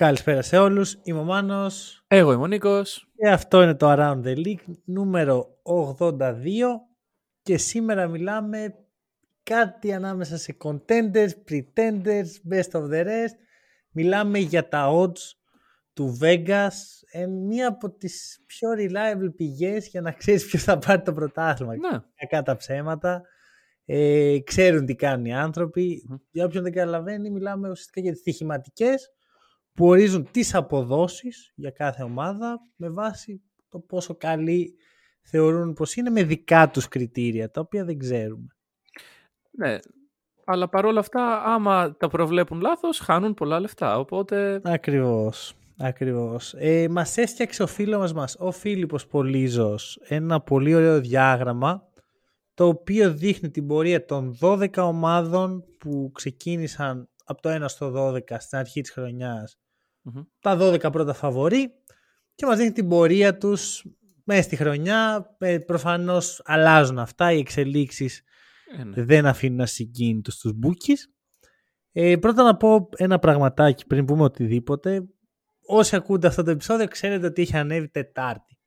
Καλησπέρα σε όλους. Είμαι ο Μάνος. Εγώ είμαι ο Νίκος. Και αυτό είναι το Around the League νούμερο 82 και σήμερα μιλάμε κάτι ανάμεσα σε contenders, pretenders, best of the rest. Μιλάμε για τα odds του Vegas, ε, μία από τις πιο reliable πηγές για να ξέρεις ποιος θα πάρει το πρωτάθλημα. Ναι. Κακά τα ψέματα. Ε, ξέρουν τι κάνουν οι άνθρωποι. Για όποιον δεν καταλαβαίνει, μιλάμε ουσιαστικά για τις στοιχηματικές που ορίζουν τις αποδόσεις για κάθε ομάδα με βάση το πόσο καλή θεωρούν πως είναι με δικά τους κριτήρια, τα οποία δεν ξέρουμε. Ναι. Αλλά παρόλα αυτά, άμα τα προβλέπουν λάθος, χάνουν πολλά λεφτά. Οπότε, Ακριβώς. Ακριβώς. Ε, μας έστιαξε ο φίλος μας, ο Φίλιππος Πολύζος, ένα πολύ ωραίο διάγραμμα το οποίο δείχνει την πορεία των 12 ομάδων που ξεκίνησαν από το 1 στο 12 στην αρχή της χρονιας Μμμ. Τα 12 πρώτα φαβορή και μας δείχνει την πορεία τους μέσα στη χρονιά. Ε, προφανώς αλλάζουν αυτά, οι εξελίξεις ε, ναι. δεν αφήνουν ασυγκίνητους τους μπούκις. Ε, πρώτα να πω ένα πραγματάκι πριν πούμε οτιδήποτε. Όσοι ακούτε αυτό το επεισόδιο ξέρετε ότι έχει ανέβει Τετάρτη.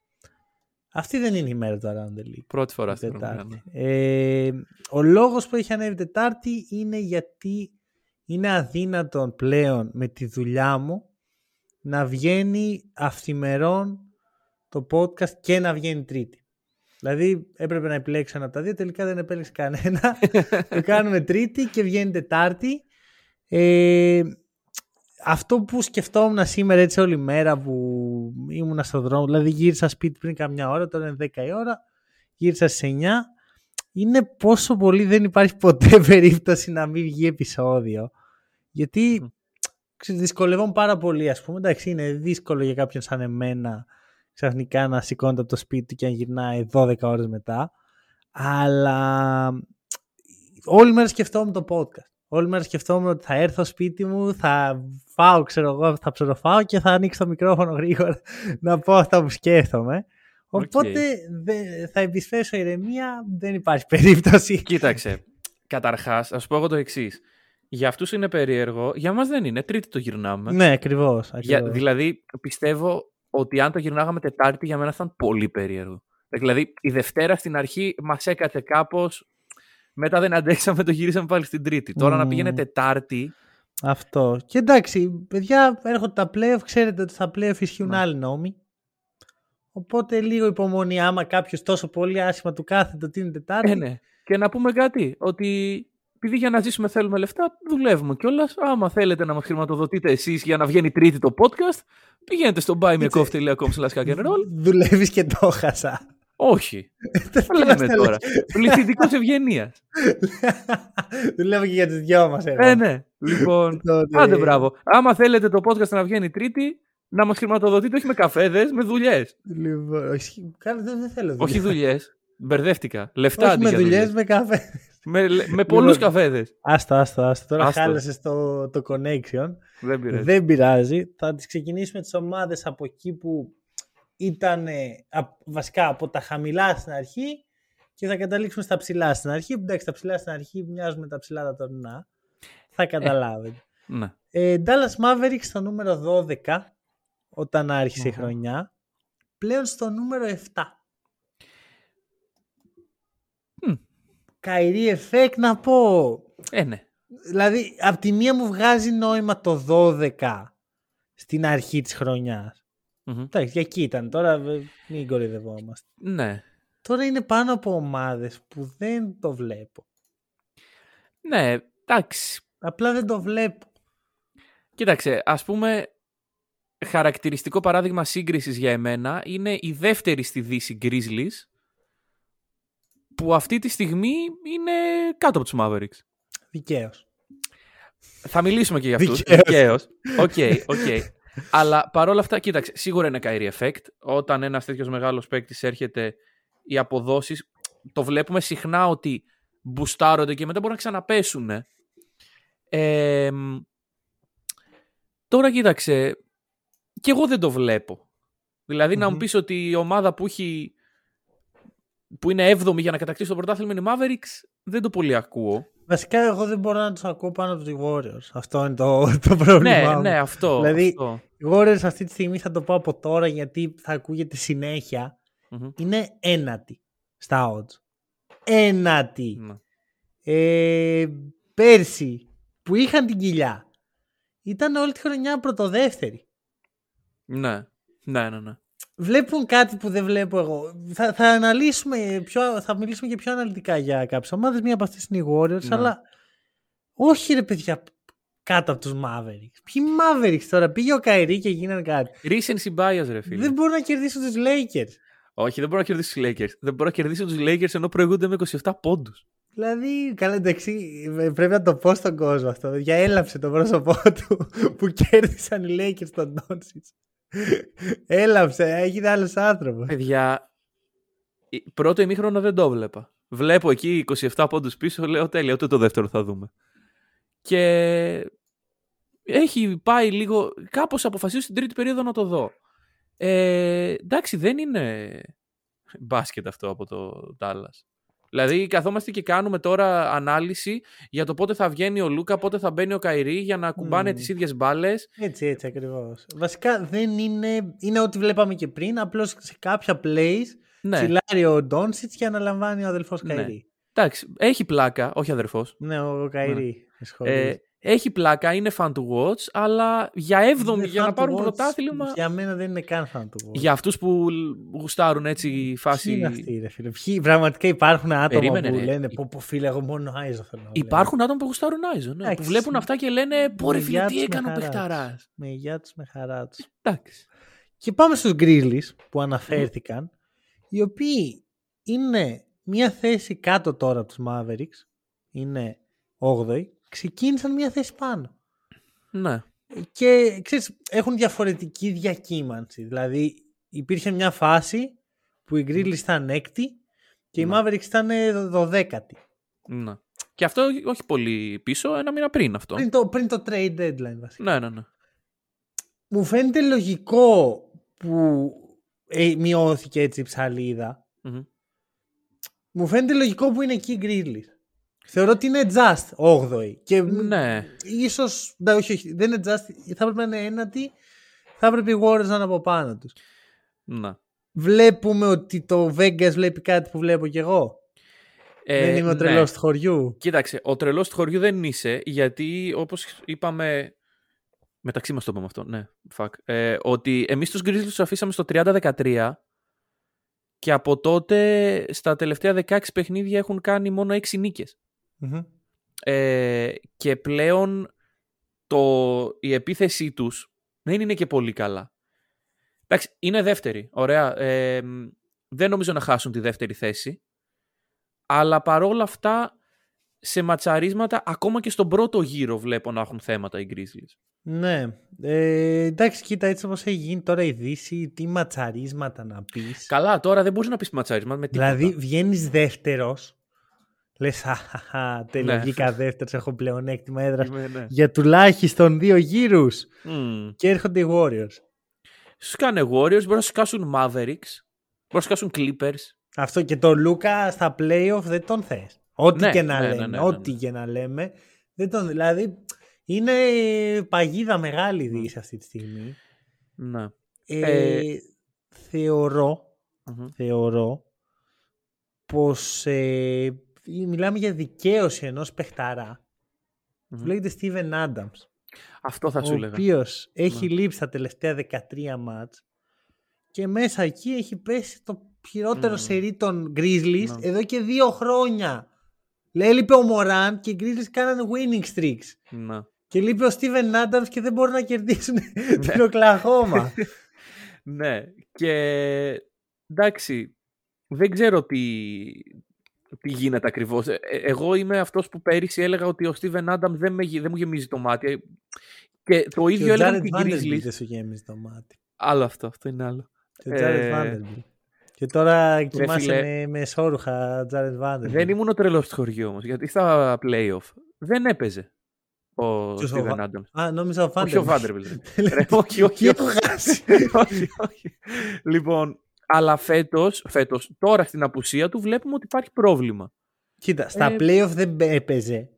Αυτή δεν είναι η μέρα του Around the League. πρώτη φορά στην Τετάρτη. χρονιά. Ε, ο λόγος που έχει ανέβει Τετάρτη είναι γιατί είναι αδύνατον πλέον με τη δουλειά μου να βγαίνει αυθημερών το podcast και να βγαίνει Τρίτη. Δηλαδή έπρεπε να επιλέξω ένα από τα δύο, τελικά δεν επέλεξε κανένα. το κάνουμε Τρίτη και βγαίνει Τετάρτη. Ε, αυτό που σκεφτόμουν σήμερα έτσι όλη μέρα που ήμουνα στον δρόμο, δηλαδή γύρισα σπίτι πριν καμιά ώρα, τώρα είναι 10 η ώρα, γύρισα στις 9, είναι πόσο πολύ δεν υπάρχει ποτέ περίπτωση να μην βγει επεισόδιο. Γιατί Μμ. ξέρεις, δυσκολευόμαι πάρα πολύ, ας πούμε. Εντάξει, είναι δύσκολο για κάποιον σαν εμένα ξαφνικά να σηκώνεται από το σπίτι του και να γυρνάει 12 ώρες μετά. Αλλά όλη μέρα σκεφτόμουν το podcast. Όλη μέρα σκεφτόμουν ότι θα έρθω σπίτι μου, θα φάω, ξέρω εγώ, θα ψωροφάω και θα ανοίξω το μικρόφωνο γρήγορα να πω αυτά που σκέφτομαι. Οπότε δε- θα επισφέσω ηρεμία, δεν υπάρχει περίπτωση. Κοίταξε. Καταρχάς, α πω εγώ το εξής. Για αυτούς είναι περίεργο, για μας δεν είναι. Τρίτη το γυρνάμε. ναι, ακριβώς. Για, ακριβώς. δηλαδή, πιστεύω ότι αν το γυρνάγαμε Τετάρτη, για μένα θα ήταν πολύ περίεργο. Δηλαδή, η Δευτέρα στην αρχή μας έκατσε κάπως. Μετά δεν αντέξαμε, το γυρίσαμε πάλι στην Τρίτη. Τώρα να Μμμ. πήγαινε Τετάρτη. Αυτό. Και εντάξει, παιδιά, έρχονται τα playoff, ξέρετε ότι στα playoff ισχύουν Ναι. άλλοι νόμοι. Οπότε λίγο υπομονή, άμα κάποιος τόσο πολύ άσχημα του κάθεται ότι είναι Τετάρτη. Ε, ναι. Και να πούμε κάτι, ότι επειδή για να ζήσουμε θέλουμε λεφτά, δουλεύουμε κιόλας. Άμα θέλετε να μας χρηματοδοτείτε εσείς για να βγαίνει Τρίτη το podcast, πηγαίνετε στο buymeacoffee.com slash hack and roll. Δουλεύεις και το χάσα. Όχι. Δεν Τι λέμε θέλω- τώρα. Πληθυντικό ευγενίας. Δουλεύω και για τους δυο μας. Ε, ναι. Λοιπόν, Τότε- άντε μπράβο. Άμα θέλετε το podcast να βγαίνει Τρίτη, να μας χρηματοδοτείτε όχι με καφέδες, με δουλειές. Λοιπόν, όχι, καλά, δεν, δεν θέλω όχι δουλειά. δουλειές. Μπερδεύτηκα. Λεφτά Όχι αντί με για δουλειές, δουλειές. με καφέ. Με, με πολλούς Λοιπόν, καφέδες. Άστο, άστο, άστο. Τώρα Άστο. χάλασες το, το connection. Δεν πειράζει. Δεν πειράζει. Θα τις ξεκινήσουμε τις ομάδες από εκεί που ήταν βασικά από τα χαμηλά στην αρχή και θα καταλήξουμε στα ψηλά στην αρχή. Εντάξει, τα ψηλά στην αρχή μοιάζουν με τα ψηλά τα τωρινά. Θα καταλάβετε. Ναι. Ε, Dallas Mavericks στο νούμερο 12 όταν άρχισε η Μμμ. χρονιά. Πλέον στο νούμερο 7. Καϊρή Εφέκ να πω. Ε, ναι. Δηλαδή, από τη μία μου βγάζει νόημα το 12 στην αρχή της χρονιάς. Μμμ. Εντάξει, για εκεί ήταν. Τώρα βε- μην κοροϊδευόμαστε. Ναι. Τώρα είναι πάνω από ομάδες που δεν το βλέπω. Ναι, εντάξει. Απλά δεν το βλέπω. Κοίταξε, ας πούμε, χαρακτηριστικό παράδειγμα σύγκρισης για εμένα είναι η δεύτερη στη Δύση Grizzlies, που αυτή τη στιγμή είναι κάτω από τους Mavericks. Δικαίως. Θα μιλήσουμε και για αυτούς. Δικαίως. Δικαίως. OK, OK. Αλλά παρόλα αυτά, κοίταξε, σίγουρα είναι Kyrie effect. Όταν ένας τέτοιος μεγάλος παίκτης έρχεται, οι αποδόσεις το βλέπουμε συχνά ότι μπουστάρονται και μετά μπορούν να ξαναπέσουν. Ε, τώρα κοίταξε, και εγώ δεν το βλέπω. δηλαδη να μου πεις ότι η ομάδα που, έχει, που είναι έβδομη για να κατακτήσει το πρωτάθλημα είναι η Mavericks, δεν το πολύ ακούω. Βασικά, εγώ δεν μπορώ να τους ακούω πάνω από τους Warriors. Αυτό είναι το, το πρόβλημα. Ναι, ναι, αυτό. Δηλαδή, αυτό. οι Warriors αυτή τη στιγμή θα το πω από τώρα γιατί θα ακούγεται Είναι ένατη στα odds. Ένατη. Ναι. Ε, πέρσι που είχαν την κοιλιά ήταν όλη τη χρονιά πρωτοδεύτερη. Ναι, ναι, ναι. ναι. Βλέπουν κάτι που δεν βλέπω εγώ. Θα, θα αναλύσουμε πιο, θα μιλήσουμε και πιο αναλυτικά για κάποιες ομάδες. Μία από αυτές είναι οι Warriors, ναι. αλλά όχι ρε παιδιά κάτω από τους Mavericks. Ποιοι Mavericks τώρα, πήγε ο Καϊρή και γίνανε κάτι. Recency bias, ρε φίλε. Δεν μπορούν να κερδίσουν τους Lakers. Όχι, δεν μπορούν να κερδίσουν τους Lakers. Δεν μπορούν να κερδίσουν τους Lakers ενώ προηγούνται με 27 πόντους. Δηλαδή, καλά εντάξει, πρέπει να το πω στον κόσμο αυτό. Για έλαψε το πρόσωπό του που κέρδισαν οι Lakers στον Doncic. Έλαψε, έγινε άλλος άνθρωπος. Παιδιά, πρώτο ημίχρονο δεν το βλέπα. Βλέπω εκεί 27 πόντους πίσω, λέω τέλεια, ούτε το δεύτερο θα δούμε. Και έχει πάει λίγο, κάπως αποφασίσω στην τρίτη περίοδο να το δω. Ε, εντάξει, δεν είναι μπάσκετ αυτό από το Dallas. Δηλαδή, καθόμαστε και κάνουμε τώρα ανάλυση για το πότε θα βγαίνει ο Λούκα, πότε θα μπαίνει ο Καϊρή για να κουμπάνε mm. τις ίδιες μπάλες. Έτσι, έτσι ακριβώς. Βασικά δεν είναι. Είναι ό,τι βλέπαμε και πριν. Απλώς σε κάποια plays ναι. τσιλάρει ο Ντόνσιτς και αναλαμβάνει ο αδελφός ναι. Καϊρή. Εντάξει, έχει πλάκα, όχι αδερφός. Ναι, ο Καϊρή. Ναι. Ε, έχει πλάκα, είναι fan to watch, αλλά για έβδομη, για να πάρουν πρωτάθλημα. Για μένα δεν είναι καν fan to watch. Για αυτούς που γουστάρουν έτσι η φάση. Ποιοι είναι αυτοί, ρε φίλε; Ποιοι, πραγματικά υπάρχουν άτομα Περίμενε, που ρε. λένε Πω, πω, φίλε, εγώ μόνο Άιζο θέλω. Υπάρχουν άτομα που γουστάρουν Άιζο. Ναι, που βλέπουν αυτά και λένε Μπορεί φίλε, τι έκανε ο παιχταράς. Με υγεία τους, με χαρά τους. Εντάξει. Και πάμε στους Grizzlies που αναφέρθηκαν, οι οποίοι είναι μια θέση κάτω τώρα από τους Mavericks. Είναι 8η ξεκίνησαν μια θέση πάνω. Ναι. Και ξέρεις, έχουν διαφορετική διακύμανση. Δηλαδή υπήρχε μια φάση που η Grizzlies ήταν έκτη και η ναι. Mavericks ήταν δωδέκατη. Ναι. Και αυτό όχι πολύ πίσω, ένα μήνα πριν αυτό. Πριν το, πριν το trade deadline βασικά. Ναι, ναι, ναι. Μου φαίνεται λογικό που ε, μειώθηκε έτσι η ψαλιδα Μου φαίνεται λογικό που είναι εκεί η Grizzlies. Θεωρώ ότι είναι just 8η. Και ναι. ίσως. Ναι, όχι, όχι, δεν είναι just. Θα έπρεπε να είναι ένατη. Θα έπρεπε οι Warriors να είναι από πάνω τους. Ναι. Βλέπουμε ότι το Vegas βλέπει κάτι που βλέπω κι εγώ. Ε, δεν είμαι ο τρελός ναι. του χωριού. Κοίταξε, ο τρελός του χωριού δεν είσαι, γιατί όπως είπαμε. Μεταξύ μας το είπαμε αυτό, ναι. Fuck. Ε, ότι εμείς τους Grizzlies τους αφήσαμε στο 30-13 και από τότε στα τελευταία 16 παιχνίδια έχουν κάνει μόνο 6 νίκες. Ε, και πλέον το, η επίθεσή τους δεν είναι και πολύ καλά. Εντάξει, είναι δεύτερη. Ωραία. Ε, δεν νομίζω να χάσουν τη δεύτερη θέση. Αλλά παρόλα αυτά, σε ματσαρίσματα, ακόμα και στον πρώτο γύρο βλέπω να έχουν θέματα οι Grizzlies. Ναι. Ε, εντάξει, κοίτα, έτσι όπως έχει γίνει τώρα η Δύση, τι ματσαρίσματα να πεις. Καλά, τώρα δεν μπορείς να πεις ματσαρίσματα με τίποτα. Δηλαδή, βγαίνεις δεύτερος Λες, αχαχα, τέλεια, ναι. βγήκα δεύτερος, έχω πλεονέκτημα έδρας ναι. για τουλάχιστον δύο γύρους. Και έρχονται οι Warriors. Σου κάνε Warriors, μπορεί να σου κάσουν Mavericks, μπορεί να σου κάσουν Clippers. Αυτό και το Λούκα στα playoff δεν τον θες. Ό,τι ναι, και να ναι, λέμε, ό,τι και να λέμε. Δεν τον, δηλαδή, είναι παγίδα μεγάλη δύση αυτή τη στιγμή. Ναι. Ε, ε... Θεωρώ, θεωρώ πως ε, μιλάμε για δικαίωση ενός παιχταρά mm-hmm. που λέγεται Steven Adams. Αυτό θα σου λέγα. Ο οποίος έχει ναι. λείψει τα τελευταία 13 μάτς και μέσα εκεί έχει πέσει το χειρότερο mm. σερί των Grizzlies ναι. εδώ και δύο χρόνια. Λέει λείπει ο Μωράν και οι Grizzlies κάνανε winning streaks. Ναι. Και λείπει ο Steven Adams και δεν μπορούν να κερδίσουν την Οκλαχώμα. ναι. Και εντάξει, δεν ξέρω τι, τι γίνεται ακριβώς. Ε, ε, εγώ είμαι αυτός που πέρυσι έλεγα ότι ο Steven Adam δεν, με, δεν μου γεμίζει το μάτι. Και το Και ίδιο ο έλεγαν Jared και οι Vanderbilt Grizzlies. δεν σου γέμισε το μάτι. Άλλο αυτό, αυτό είναι άλλο. Και ο Jared Ε, Vanderbilt. Και τώρα κοιμάσαι φίλε, με, με σόρουχα Jared Vanderbilt. Δεν ήμουν ο τρελός του χωριού όμως, γιατί στα playoff δεν έπαιζε ο Ποιος ο Steven Βα- Adams. Α, νόμιζα ο Όχι ο Vanderbilt. Vanderbilt. Ρε, όχι, όχι, Τι όχι. έχω χάσει. όχι, όχι. Λοιπόν, αλλά φέτος, φέτος, τώρα στην απουσία του βλέπουμε ότι υπάρχει πρόβλημα. Κοίτα, στα Ε, playoff δεν μπε- έπαιζε.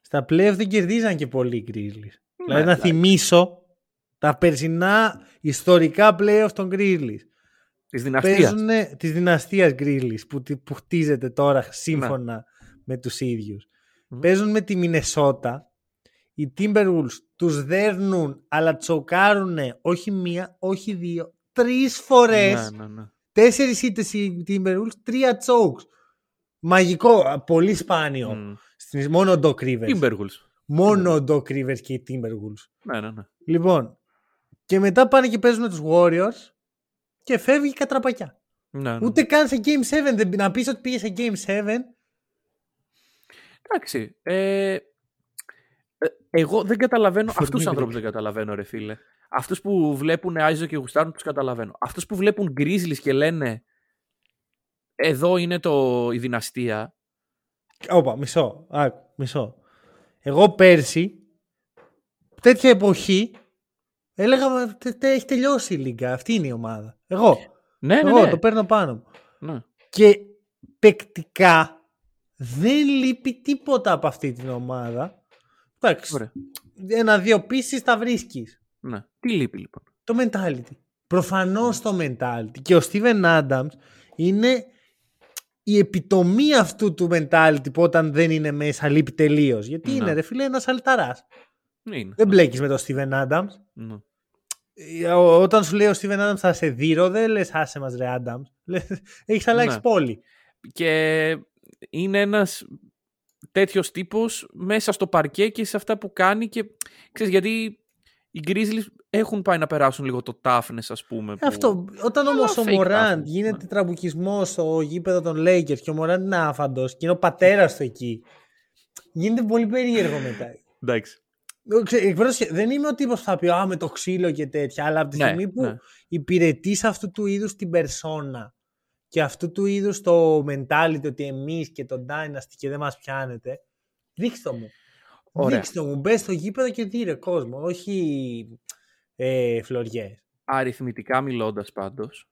Στα playoff δεν κερδίζαν και πολύ οι Grizzlies. δηλαδή να εντάξει. θυμίσω τα περσινά ιστορικά playoff των Grizzlies. Της δυναστείας. Παίζουν της δυναστείας Grizzlies που, τη- που χτίζεται τώρα σύμφωνα με τους ίδιους. Μμμ. Παίζουν με τη Μινεσότα. Οι Timberwolves τους δέρνουν αλλά τσοκάρουν όχι μία, όχι δύο, τρεις φορές. Ναι, ναι, ναι. Τέσσερις ήττες οι Timberwolves, τρία chokes. Μαγικό, α, πολύ σπάνιο. Μμ. Στην- Μόνο ο Doc Rivers. Timberwolves. Μόνο ο Doc Rivers και οι Timberwolves. Ναι, ναι, ναι. Λοιπόν, και μετά πάνε και παίζουν με τους Warriors και φεύγει η κατραπακιά. ναι, ναι. Ούτε καν σε Game 7. Δεν, να πεις ότι πήγε σε Game 7. Εντάξει. Ε, ε, εγώ δεν καταλαβαίνω. Αφορμή Αυτούς τους ανθρώπους βρήκα. δεν καταλαβαίνω, ρε φίλε. Αυτούς που βλέπουν Άιζο και γουστάρουν, τους καταλαβαίνω. Αυτούς που βλέπουν Grizzlies και λένε Εδώ είναι το, η δυναστεία. Όπα, μισό. Άκου, μισό. Εγώ πέρσι, τέτοια εποχή, έλεγα τε, τε, έχει τελειώσει η λίγκα. Αυτή είναι η ομάδα. Εγώ. Ναι, ναι, Εγώ ναι. το παίρνω πάνω μου. ναι. Και παικτικά δεν λείπει τίποτα από αυτή την ομάδα. Εντάξει. Ωραία. Ένα-δύο πίσει τα βρίσκεις. ναι. Τι λείπει λοιπόν; Το mentality. Προφανώς το mentality. Και ο Steven Adams είναι η επιτομή αυτού του mentality που όταν δεν είναι μέσα λείπει τελείως. Γιατί Ναι. είναι ρε φίλε ένας αλταράς. Ναι, είναι. Δεν μπλέκεις με τον Steven Adams. Ναι. Ε, ο- Όταν σου λέει ο Steven Adams θα σε δείρω, δεν λες άσε μας ρε Adams. Έχεις αλλάξει Ναι. πόλη. Και είναι ένας τέτοιος τύπος μέσα στο παρκέ και σε αυτά που κάνει και ξέρεις γιατί οι Grizzlies έχουν πάει να περάσουν λίγο το toughness ας πούμε. που- Αυτό. Όταν Αλλά όμω ο fake Μωράντ toughness, γίνεται ναι. τραμπουκισμός στο γήπεδο των Lakers και ο Μωράντ είναι άφαντος και είναι ο πατέρας του εκεί. Γίνεται πολύ περίεργο μετά. Εντάξει. Ξέ- εκπρόσεχε, Δεν είμαι ο τύπος που θα πει Α, με το ξύλο και τέτοια, αλλά από τη Ναι, στιγμή που ναι. υπηρετείς αυτού του είδους την περσόνα και αυτού του είδους το mentality ότι εμείς και το Dynasty και δεν μας πιάνετε, δείξτε το μου. Ωραία. Δείξτε το μου. Μπες στο γήπεδο και δείρε κόσμο, όχι ε, φλωριές. Αριθμητικά μιλώντας πάντως,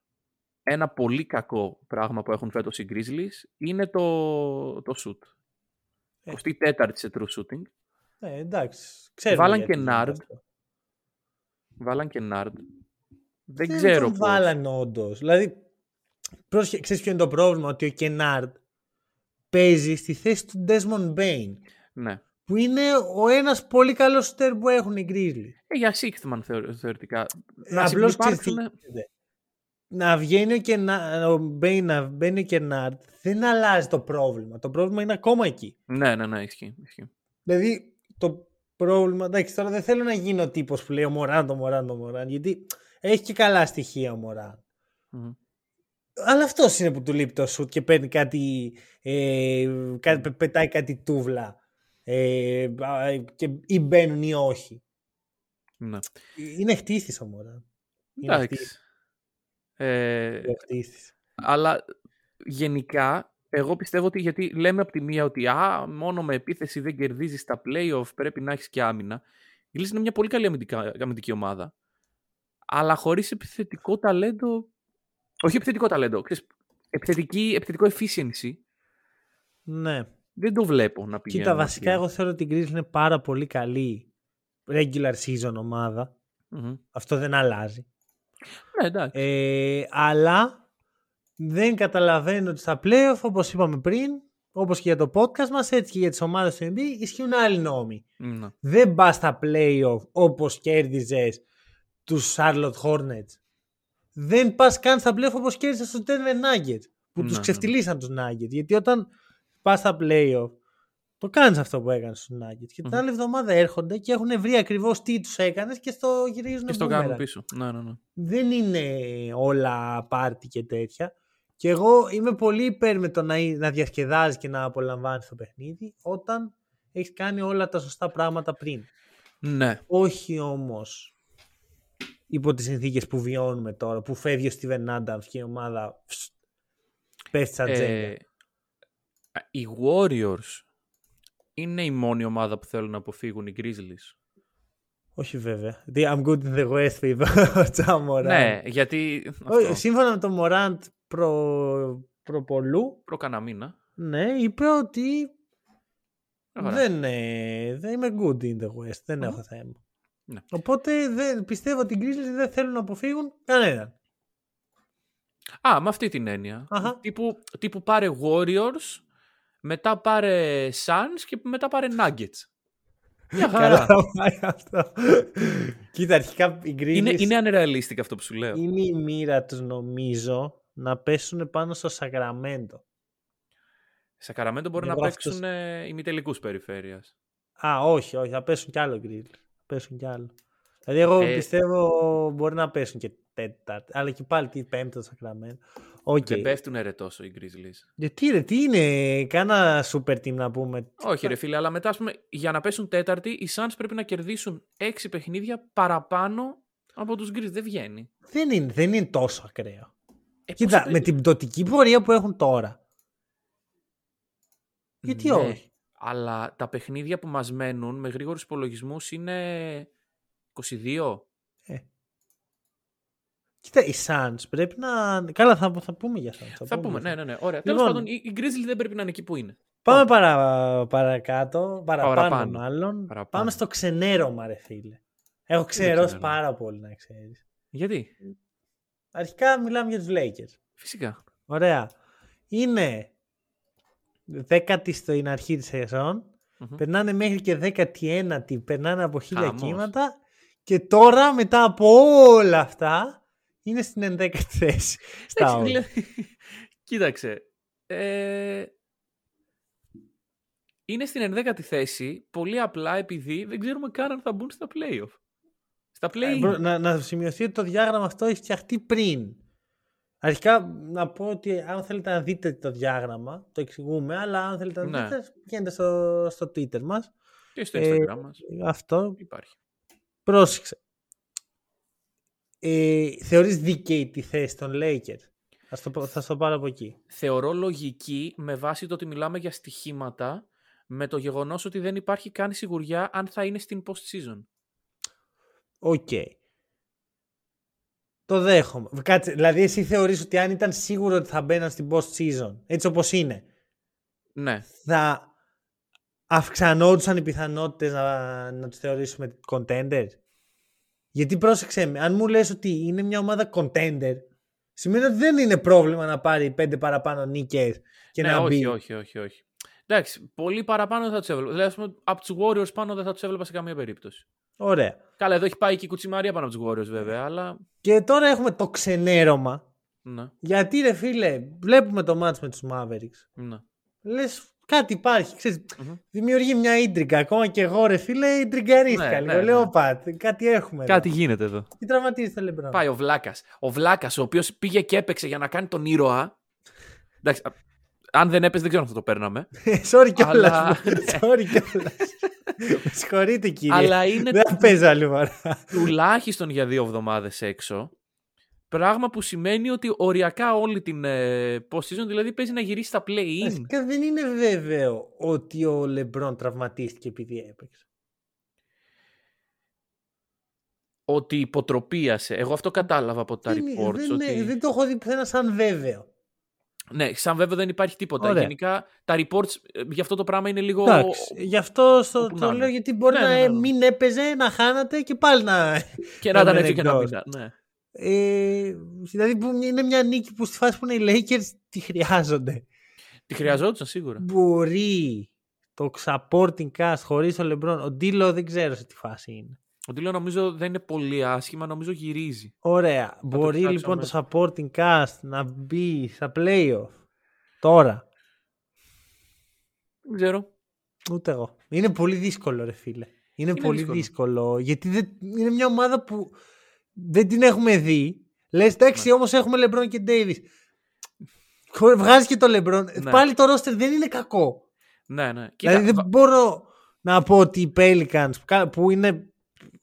ένα πολύ κακό πράγμα που έχουν φέτος οι Grizzlies είναι το, το shoot. Ε. 24η σε true shooting. Ε, εντάξει. Ξέρουμε Βάλαν γιατί και γίνεται Nard. αυτό. Βάλαν και Nard. Δεν, Δεν ξέρω τον πώς. βάλαν όντως. Δηλαδή, πρόσχε, ξέρεις ποιο είναι το πρόβλημα, ότι ο Κενάρντ παίζει στη θέση του Desmond Bain, Ναι. που είναι ο ένας πολύ καλός σουτέρ που έχουν οι Grizzlies. Ε, για Sixthman θεω, θεωρητικά. Ε, Να απλώς συμπληρώσουν. ξέρεις τι γίνεται. Να βγαίνει ο, Κενά, ο Bain, να μπαίνει ο Κενάρντ, δεν αλλάζει το πρόβλημα. Το πρόβλημα είναι ακόμα εκεί. Ναι, ναι, ναι, ισχύει. ισχύει. Δηλαδή, το πρόβλημα. Εντάξει, τώρα δεν θέλω να γίνω ο τύπος που λέει ο Μωράν, το Μωράν, το Μωράν, γιατί έχει και καλά στοιχεία ο Μωράν. Μμμ. Αλλά αυτός είναι που του λείπει το σουτ και παίρνει κάτι. Ε, κάτι πε- πετάει κάτι τούβλα. Ε, α, και, ή μπαίνουν ή όχι. Ναι. Είναι χτίστη ο Μωράν. Είναι Εντάξει. Ε, Είναι χτίστης. αλλά γενικά, εγώ πιστεύω ότι γιατί λέμε από τη μία ότι α, μόνο με επίθεση δεν κερδίζεις τα playoff, πρέπει να έχεις και άμυνα. Η Grizzlies είναι μια πολύ καλή αμυντικά, αμυντική ομάδα. Αλλά χωρίς επιθετικό ταλέντο. Όχι επιθετικό ταλέντο. Ξέρεις, επιθετική, επιθετικό efficiency Ναι. δεν το βλέπω να πηγαίνει. Κοίτα, βασικά εγώ θεωρώ ότι η Grizzlies είναι πάρα πολύ καλή regular season ομάδα. Αυτό δεν αλλάζει. Ναι, εντάξει. Ε, αλλά δεν καταλαβαίνω ότι στα playoff, όπως είπαμε πριν, όπως και για το podcast μας, έτσι και για τις ομάδες του NBA, ισχύουν άλλοι νόμοι. Ναι. Δεν πας στα playoff όπως κέρδιζες τους Charlotte Hornets. Δεν πας καν στα playoff όπως κέρδισες τους Denver Nuggets, που Ναι, τους ναι. ξεφτυλίσαν τους Nuggets. Γιατί όταν πας στα playoff, το κάνεις αυτό που έκανες στους Nuggets. Και την Μμμ. άλλη εβδομάδα έρχονται και έχουν βρει ακριβώς τι τους έκανες και στο γυρίζουν Και στο κάνουμε boomerang πίσω. Ναι, ναι, ναι. δεν είναι όλα πάρτι και τέτοια. Και εγώ είμαι πολύ υπέρ με το να, να διασκεδάζεις και να απολαμβάνεις το παιχνίδι όταν έχεις κάνει όλα τα σωστά πράγματα πριν. Ναι. Όχι όμως υπό τις συνθήκες που βιώνουμε τώρα, που φεύγει ο Steven Adams και η ομάδα φσ, πέφτει στα τζέλια. Ε, οι Warriors είναι η μόνη ομάδα που θέλουν να αποφύγουν οι Grizzlies. Όχι βέβαια. The I'm good in the West, είπε ο Τζαμοράν. Ναι, γιατί. Όχι, αυτό, Σύμφωνα με τον Μωράντ προ, προπολού, προ κανένα μήνα. ναι, είπε ότι Ωραία. δεν, ε, δεν είμαι good in the West. Δεν Μμμ. έχω θέμα. Ναι. Οπότε δεν, πιστεύω ότι οι Grizzlies δεν θέλουν να αποφύγουν κανέναν. Α, με αυτή την έννοια. Αχα. Τύπου, τύπου πάρε Warriors, μετά πάρε Suns και μετά πάρε Nuggets. Μια Καλά χαρά. θα πάει αυτό. Κοίτα, αρχικά οι Grizzlies είναι, είναι unrealistic αυτό που σου λέω. είναι η μοίρα τους νομίζω να πέσουν πάνω στο Σακραμέντο. Σακραμέντο μπορεί Εγώ να αυτός- παίξουν ε, ημιτελικούς περιφέρειας. Α, όχι, όχι, θα πέσουν κι άλλο Grizzlies. Θα πέσουν κι άλλο. Δηλαδή, εγώ Ε, πιστεύω μπορεί να πέσουν και τέταρτη. Αλλά και πάλι τι πέμπτο το Σακραμέντο. Οκ. Δεν πέφτουν ρε τόσο οι Grizzlies. Γιατί ρε, τι είναι, κάνα super team να πούμε. Όχι ρε φίλε, αλλά μετά ας πούμε, για να πέσουν τέταρτη, οι Suns πρέπει να κερδίσουν έξι παιχνίδια παραπάνω από τους Grizzlies. Δεν βγαίνει. Δεν είναι, δεν είναι τόσο ακραίο. Ε, Κοίτα, πώς θα- με την πτωτική πορεία που έχουν τώρα. Γιατί Ναι, όχι; Αλλά τα παιχνίδια που μας μένουν με γρήγορους υπολογισμούς είναι 22. Κοίτα, οι Suns πρέπει να. Καλά, θα, θα πούμε για Suns. Θα πούμε, ναι, ναι, ναι. Ωραία. Λοιπόν. Τέλος πάντων, οι, οι Grizzlies δεν πρέπει να είναι εκεί που είναι. Πάμε παρα, παρακάτω, παραπάνω, Παραπάνω. μάλλον. Παραπάνω. Πάμε στο ξενέρωμα, ρε φίλε. Έχω ξενερώσει ξενέρωμα; πάρα πολύ, να ξέρεις. Γιατί; Αρχικά μιλάμε για τους Lakers. Φυσικά. Ωραία. Είναι δέκατη στην αρχή της σεζόν. Μμμ. Περνάνε μέχρι και δέκατη ένατη. Περνάνε από χίλια Χαμός. κύματα. Και τώρα, μετά από όλα αυτά, είναι στην ενδέκατη θέση. Στα Εντάξει, όλα. δηλαδή, Κοίταξε. Ε, είναι στην 11η θέση πολύ απλά επειδή δεν ξέρουμε καν αν θα μπουν στα playoff. Στα Ε, play μπρο- να, να σημειωθεί ότι το διάγραμμα αυτό έχει φτιαχτεί πριν. Αρχικά να πω ότι αν θέλετε να δείτε το διάγραμμα, το εξηγούμε, αλλά αν θέλετε να Ναι. δείτε, πηγαίνετε στο, στο Twitter μας. και στο Ε, Instagram μας. Αυτό, Υπάρχει. πρόσεξε. Ε, θεωρείς δίκαιη τη θέση των Lakers; Θα στο, πω- θα στο πάρω από εκεί. Θεωρώ λογική με βάση το ότι μιλάμε για στοιχήματα με το γεγονός ότι δεν υπάρχει καν σιγουριά αν θα είναι στην post-season. Οκ. Το δέχομαι. Κάτσε, δηλαδή εσύ θεωρείς ότι αν ήταν σίγουρο ότι θα μπαίναν στην post season, έτσι όπως είναι, Ναι. θα αυξανόντουσαν οι πιθανότητες να, να τους θεωρήσουμε contenders. Γιατί πρόσεξε με, αν μου λες ότι είναι μια ομάδα contender, σημαίνει ότι δεν είναι πρόβλημα να πάρει πέντε παραπάνω νίκες και ναι, να όχι, μπει. όχι, όχι, όχι. Εντάξει, πολύ παραπάνω δεν θα τους έβλεπα. Δηλαδή, ας πούμε, από τους Warriors πάνω δεν θα τους έβλεπα σε καμία περίπτωση. Ωραία. Καλά, εδώ έχει πάει και η κουτσιμαρία πάνω από τους Warriors βέβαια, αλλά. Και τώρα έχουμε το ξενέρωμα. Ναι, Γιατί ρε φίλε, βλέπουμε το match με τους Mavericks. ναι. Λες κάτι υπάρχει, ξέρεις, Μμμ. δημιουργεί μια ίντριγκα. Ακόμα και εγώ ρε φίλε, ιντριγκαρίστηκα Ναι, λίγο. ναι, Λέω ναι. πατ, κάτι έχουμε. Κάτι γίνεται εδώ. Τι τραυματίζει το Λεμπρόν; Πάει ο Βλάκας. Ο Βλάκας, ο οποίος πήγε και έπαιξε για να κάνει τον ήρωα. Εντάξει, α- αν δεν έπαιζε, δεν ξέρω αν θα το παίρναμε. Sorry κιόλας. Αλλά- Sorry κιόλας. Με συγχωρείτε κύριε. Αλλά είναι Δεν θα παίζω άλλη φορά. τουλάχιστον για δύο εβδομάδες έξω. Πράγμα που σημαίνει ότι οριακά όλη την ε, post-season δηλαδή παίζει να γυρίσει στα play-in. Βασικά δεν είναι βέβαιο ότι ο Λεμπρόν τραυματίστηκε επειδή έπαιξε. Ότι υποτροπίασε. Εγώ αυτό κατάλαβα από τα Δεν, reports. δεν, ότι... δεν το έχω δει πουθενά σαν βέβαιο. Ναι, σαν βέβαια δεν υπάρχει τίποτα. Ωραία. Γενικά τα reports ε, για αυτό το πράγμα είναι λίγο. Εντάξει, γι' αυτό στο, όπου να το είναι. λέω γιατί μπορεί Ναι, να ναι, ναι, ε, ναι. μην έπαιζε, να χάνατε και πάλι να... Και να ήταν έμενε έτσι και να εκτός. μην. Ναι. Ε, δηλαδή που είναι μια νίκη που στη φάση που είναι οι Lakers τη χρειάζονται. Τη χρειαζόντουσαν σίγουρα. Μπορεί το supporting cast χωρίς ο LeBron, ο Ντίλο δεν ξέρω σε τι φάση είναι. Ο Ντίλο νομίζω δεν είναι πολύ άσχημα, νομίζω γυρίζει. Ωραία. Μπορεί ψάξω λοιπόν το supporting cast να μπει στα playoff τώρα; Δεν ξέρω. Ούτε εγώ. Είναι πολύ δύσκολο ρε φίλε. Είναι, Είναι πολύ δύσκολο. δύσκολο. γιατί δεν, είναι μια ομάδα που δεν την έχουμε δει. Λες εντάξει Ναι. όμως έχουμε LeBron και Davis. Χω- Βγάζεις και το LeBron. Ναι. Πάλι το roster δεν είναι κακό. Ναι, ναι. Κοίτα, δηλαδή δεν βα- μπορώ να πω ότι οι Pelicans που είναι,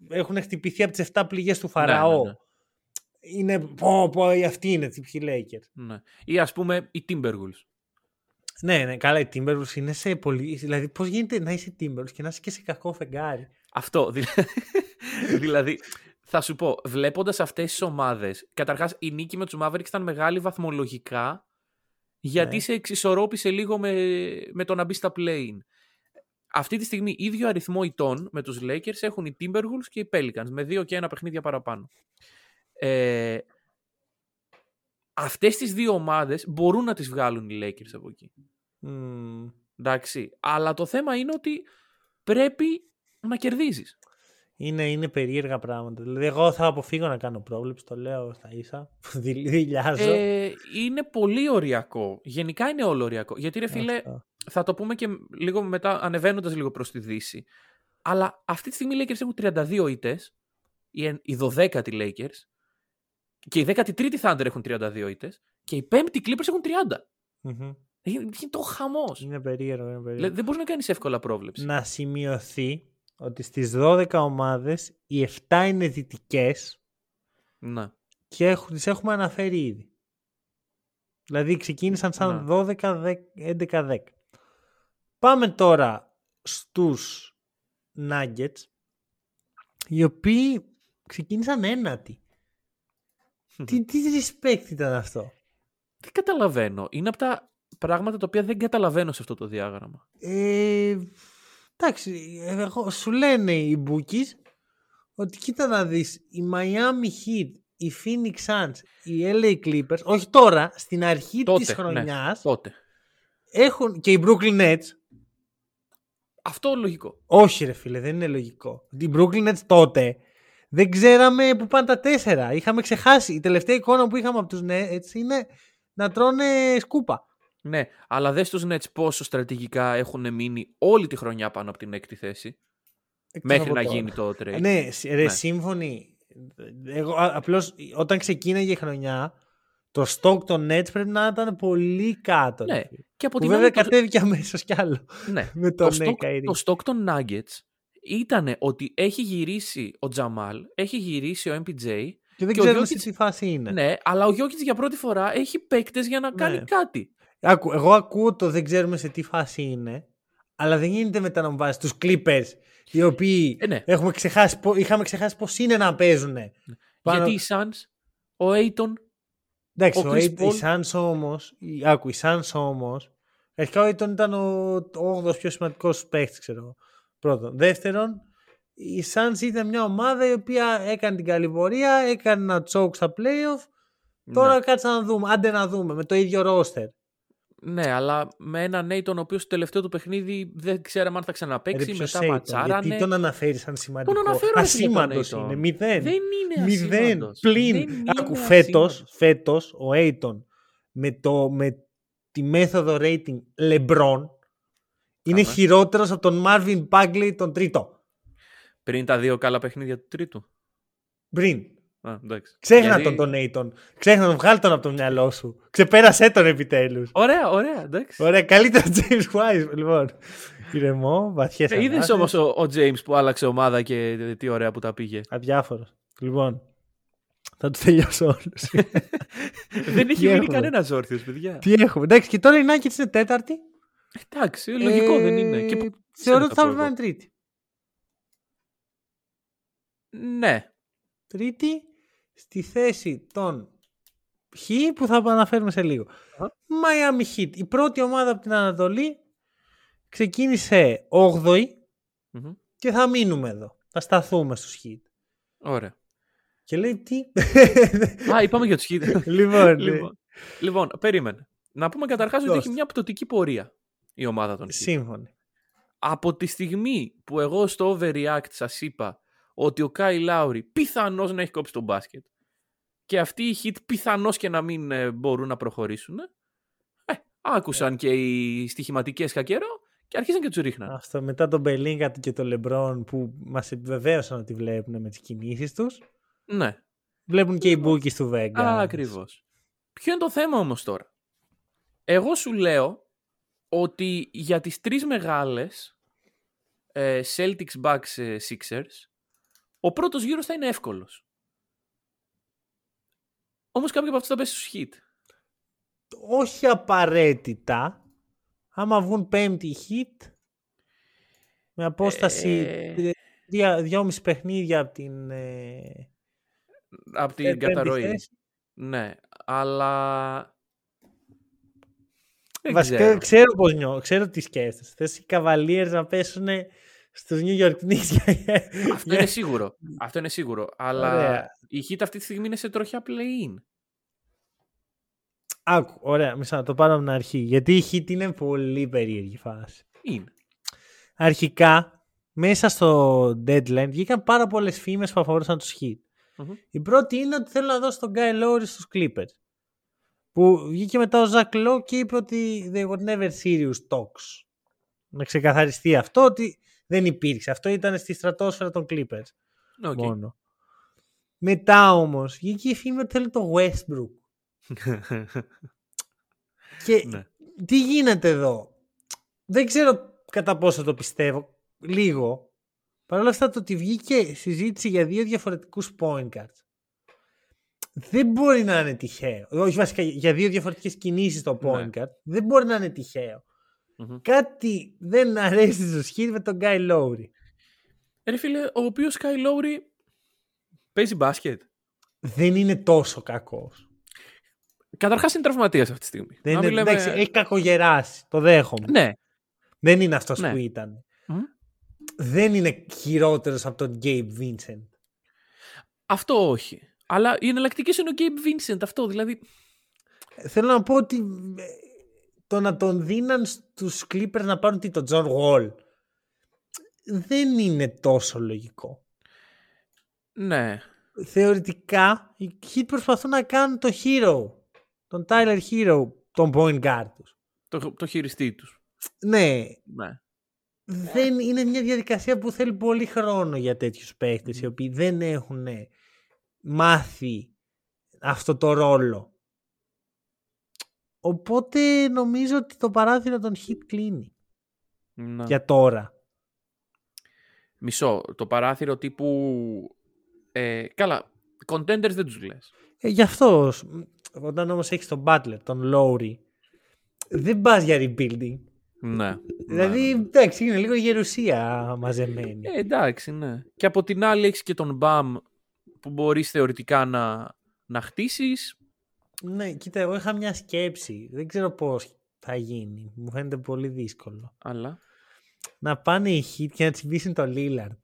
έχουν χτυπηθεί από τις 7 πληγές του Φαραώ ναι, ναι. είναι πω πω αυτοί είναι οι Lakers. Ναι. Ή ας πούμε οι Timberwolves. Ναι, ναι, καλά, οι Timberwolves είναι σε πολύ. Δηλαδή, πώς γίνεται να είσαι Timberwolves και να είσαι και σε κακό φεγγάρι; Αυτό. δηλαδή, θα σου πω, βλέποντας αυτές τις ομάδες, καταρχάς η νίκη με τους Mavericks ήταν μεγάλη βαθμολογικά, γιατί ναι. σε εξισορρόπησε λίγο με, με το να μπει στα play Αυτή τη στιγμή ίδιο αριθμό ητών με τους Lakers έχουν οι Timberwolves και οι Pelicans με δύο και ένα παιχνίδια παραπάνω. Ε, αυτές τις δύο ομάδες μπορούν να τις βγάλουν οι Lakers από εκεί. Mm. Εντάξει. Αλλά το θέμα είναι ότι πρέπει να κερδίζεις. Είναι, είναι περίεργα πράγματα. Δηλαδή, εγώ θα αποφύγω να κάνω πρόβλεψη, το λέω στα ίσα. Δηλιάζω. Ε, είναι πολύ οριακό. Γενικά είναι όλο οριακό. Γιατί ρε φίλε, θα το πούμε και λίγο μετά, ανεβαίνοντας λίγο προς τη Δύση. Αλλά αυτή τη στιγμή οι Lakers έχουν 32 ήττες, οι 12η Lakers, και οι 13η Thunder έχουν 32 ήττες, και οι 5η Clippers έχουν 30. Mm-hmm. Ε, είναι το χαμός. Είναι περίεργο. Είναι περίεργο. Δεν μπορείς να κάνεις εύκολα πρόβλεψη. Να σημειωθεί ότι στις 12 ομάδες οι 7 είναι δυτικές. Να. Και τις έχουμε αναφέρει ήδη. Δηλαδή ξεκίνησαν σαν ναι. 12-11-10. Πάμε τώρα στους Nuggets οι οποίοι ξεκίνησαν ένατοι. τι, τι respect ήταν αυτό; Δεν καταλαβαίνω. Είναι από τα πράγματα τα οποία δεν καταλαβαίνω σε αυτό το διάγραμμα. Ε, Εντάξει, εγώ, σου λένε οι Bookies ότι κοίτα να δεις, η Miami Heat, η Phoenix Suns, οι LA Clippers, όχι τώρα, στην αρχή τότε, της ναι, χρονιάς, ναι, τότε. έχουν και οι Brooklyn Nets. Αυτό λογικό. Όχι ρε φίλε, δεν είναι λογικό. Οι Brooklyn Nets τότε δεν ξέραμε που πάνε τα τέσσερα. Είχαμε ξεχάσει. Η τελευταία εικόνα που είχαμε από τους Nets είναι να τρώνε σκούπα. Ναι, αλλά δες τους Nets πόσο στρατηγικά έχουν μείνει όλη τη χρονιά πάνω από την έκτη θέση. μέχρι να γίνει το trade. Ναι, ρε, ναι. σύμφωνοι. Εγώ, απλώς όταν ξεκίναγε η χρονιά, το stock των Nets πρέπει να ήταν πολύ κάτω. Ναι. Και από που βέβαια το... κατέβηκε αμέσως κι άλλο. Ναι. με το, stock, το stock των Nuggets ήταν ότι έχει γυρίσει ο Τζαμάλ, έχει γυρίσει ο MPJ. Και δεν ξέρουμε σε τι φάση είναι. Ναι, αλλά ο Γιώκητ για πρώτη φορά έχει παίκτες για να ναι. κάνει κάτι. Άκου, εγώ ακούω το δεν ξέρουμε σε τι φάση είναι, αλλά δεν γίνεται μετά να μου βάζεις τους Clippers οι οποίοι ε, ναι. έχουμε ξεχάσει, είχαμε ξεχάσει πώς είναι να παίζουν. Ναι. Πάνω... Γιατί οι Suns, ο Aiton. Εντάξει, ο, ο οι Suns όμως. Άκου, οι Suns όμως. Αρχικά ο Aiton ήταν ο 8ο πιο σημαντικός παίχτη, ξέρω εγώ. Πρώτον. Δεύτερον, η Suns ήταν μια ομάδα η οποία έκανε την καλή πορεία, έκανε ένα τσόκ στα playoff. Τώρα ναι. κάτσε να δούμε, άντε να δούμε, με το ίδιο ρόστερ. Ναι, αλλά με έναν Νέιτον ο οποίος στο τελευταίο του παιχνίδι δεν ξέραμε αν θα ξαναπέξει. Ρε, μετά ματσάρανε. Γιατί τον αναφέρεις σαν σημαντικό; Τον αναφέρω ασήμαντος είναι. Μηδέν. Δεν είναι Μηδέν. Πλην. Άκου, φέτος φέτος, ο Aiton με, το, με τη μέθοδο rating LeBron είναι χειρότερος από τον Marvin Bagley τον τρίτο. Πριν τα δύο καλά παιχνίδια του τρίτου. Πριν. Α, Ξέχνα Γιατί... τον τον Νέιτον. Ξέχνα τον, βγάλει τον από το μυαλό σου. Ξεπέρασέ τον επιτέλους. Ωραία, ωραία, εντάξει. Ωραία, καλύτερα James Wise, λοιπόν. Ηρεμό, βαθιές ε, Είδες όμως ο, ο James που άλλαξε ομάδα και τι ωραία που τα πήγε; Αδιάφορος. Λοιπόν, θα του τελειώσω όλους. δεν έχει μείνει κανένας όρθιος, παιδιά. Τι έχουμε; Εντάξει, και τώρα η Νάκη είναι τέταρτη. Εντάξει, λογικό ε, δεν είναι. Και... Θεωρώ ότι θα βρούμε τρίτη. Ναι. Τρίτη στη θέση των Χ που θα αναφέρουμε σε λίγο. Miami Heat. Η πρώτη ομάδα από την Ανατολή ξεκίνησε 8η και θα μείνουμε εδώ. Θα σταθούμε στους Heat. Ωραία. Και λέει τι; Α, είπαμε για τους Heat. λοιπόν, ναι. λοιπόν, λοιπόν, περίμενε. Να πούμε καταρχάς ότι έχει μια πτωτική πορεία η ομάδα των Heat. Σύμφωνοι. Από τη στιγμή που εγώ στο Overreact σας είπα ότι ο Κάι Λάουρι πιθανώς να έχει κόψει τον μπάσκετ και αυτοί οι hit πιθανώς και να μην ε, μπορούν να προχωρήσουν. Ε, άκουσαν και οι στοιχηματικές κακερό και αρχίσαν και τους ρίχναν. Αυτό μετά τον Μπελίγκα και τον Λεμπρόν που μας επιβεβαίωσαν ότι βλέπουν με τις κινήσεις τους. Ναι. Βλέπουν και οι μπούκοι του Βέγγα. Ακριβώς. Ποιο είναι το θέμα όμως τώρα; Εγώ σου λέω ότι για τις τρεις μεγάλες ε, Celtics Bucks ε, Sixers, ο πρώτος γύρος θα είναι εύκολος. Όμως κάποιοι από αυτούς θα πέσει στους hit. Όχι απαραίτητα. Άμα βγουν πέμπτη hit, με απόσταση Ε. δυο, δυόμιση παιχνίδια από την ε, Από την πέμπτη καταρροή. θέση. Ναι, αλλά... Δεν Βασικά ξέρω. ξέρω, πώς νιώ, ξέρω τι σκέφτεσαι. Θες οι Cavaliers να πέσουν στους New York Knicks. Αυτό είναι σίγουρο. Αυτό είναι σίγουρο. Αλλά Ωραία. η Heat αυτή τη στιγμή είναι σε τροχιά play-in. Άκου, ωραία, μισά να το πάρω από την αρχή. Γιατί η Heat είναι πολύ περίεργη φάση. Είναι. Αρχικά, μέσα στο deadline βγήκαν πάρα πολλές φήμες που αφορούσαν τους Heat. Μμμ. Η πρώτη είναι ότι θέλω να δώσω τον Kyle Lowry στους Clippers. Που βγήκε μετά ο Zach Lowe και είπε ότι there were never serious talks. Να ξεκαθαριστεί αυτό ότι δεν υπήρξε. Αυτό ήταν στη στρατόσφαιρα των Clippers OK. μόνο. Μετά όμως βγήκε η φήμη ότι θέλει το Westbrook. Και ναι. τι γίνεται εδώ; Δεν ξέρω κατά πόσο το πιστεύω. Λίγο. Παρ' όλα αυτά το ότι βγήκε συζήτηση για δύο διαφορετικούς point guards. Δεν μπορεί να είναι τυχαίο. Όχι βασικά για δύο διαφορετικές κινήσεις το point Ναι. guard. Δεν μπορεί να είναι τυχαίο. Μμμ. Κάτι δεν αρέσει στο σχήτη με τον Guy Lowry. Ε, Ρε φίλε, ο οποίος Sky Lowry παίζει μπάσκετ. Δεν είναι τόσο κακός. Καταρχάς είναι τραυματίας αυτή τη στιγμή. Δεν Να είναι, μην λέμε- εντάξει, έχει κακογεράσει. Το δέχομαι. Ναι. Δεν είναι αυτός Ναι. που ήταν. Μμ. Δεν είναι χειρότερος από τον Gabe Vincent. Αυτό όχι. Αλλά οι εναλλακτικέ είναι ο Gabe Vincent. Αυτό δηλαδή. Θέλω να πω ότι ε, το να τον δίναν στους Clippers να πάρουν τι, τον John Wall δεν είναι τόσο λογικό. Ναι. Θεωρητικά οι Heat προσπαθούν να κάνουν το hero, τον Tyler Hero, τον point guard τους. Το, το χειριστή τους. Ναι, Ναι. δεν είναι μια διαδικασία που θέλει πολύ χρόνο για τέτοιους παίχτες οι οποίοι δεν έχουν μάθει αυτό το ρόλο. Οπότε νομίζω ότι το παράθυρο των hit κλείνει Ναι. για τώρα. Μισό. Το παράθυρο τύπου. Ε, καλά. Contenders δεν τους λες. Ε, γι' αυτό σ- όταν όμως έχεις τον Butler, τον Lowry δεν πας για rebuilding. Ναι. Δηλαδή εντάξει είναι λίγο γερουσία μαζεμένη. Ε, εντάξει, ναι. Και από την άλλη έχεις και τον Μπαμ που μπορείς θεωρητικά να, να χτίσεις. Ναι, κοίτα, εγώ είχα μια σκέψη. Δεν ξέρω πώς θα γίνει. Μου φαίνεται πολύ δύσκολο. Αλλά. Να πάνε οι Heat και να τσιμπήσουν το Lillard.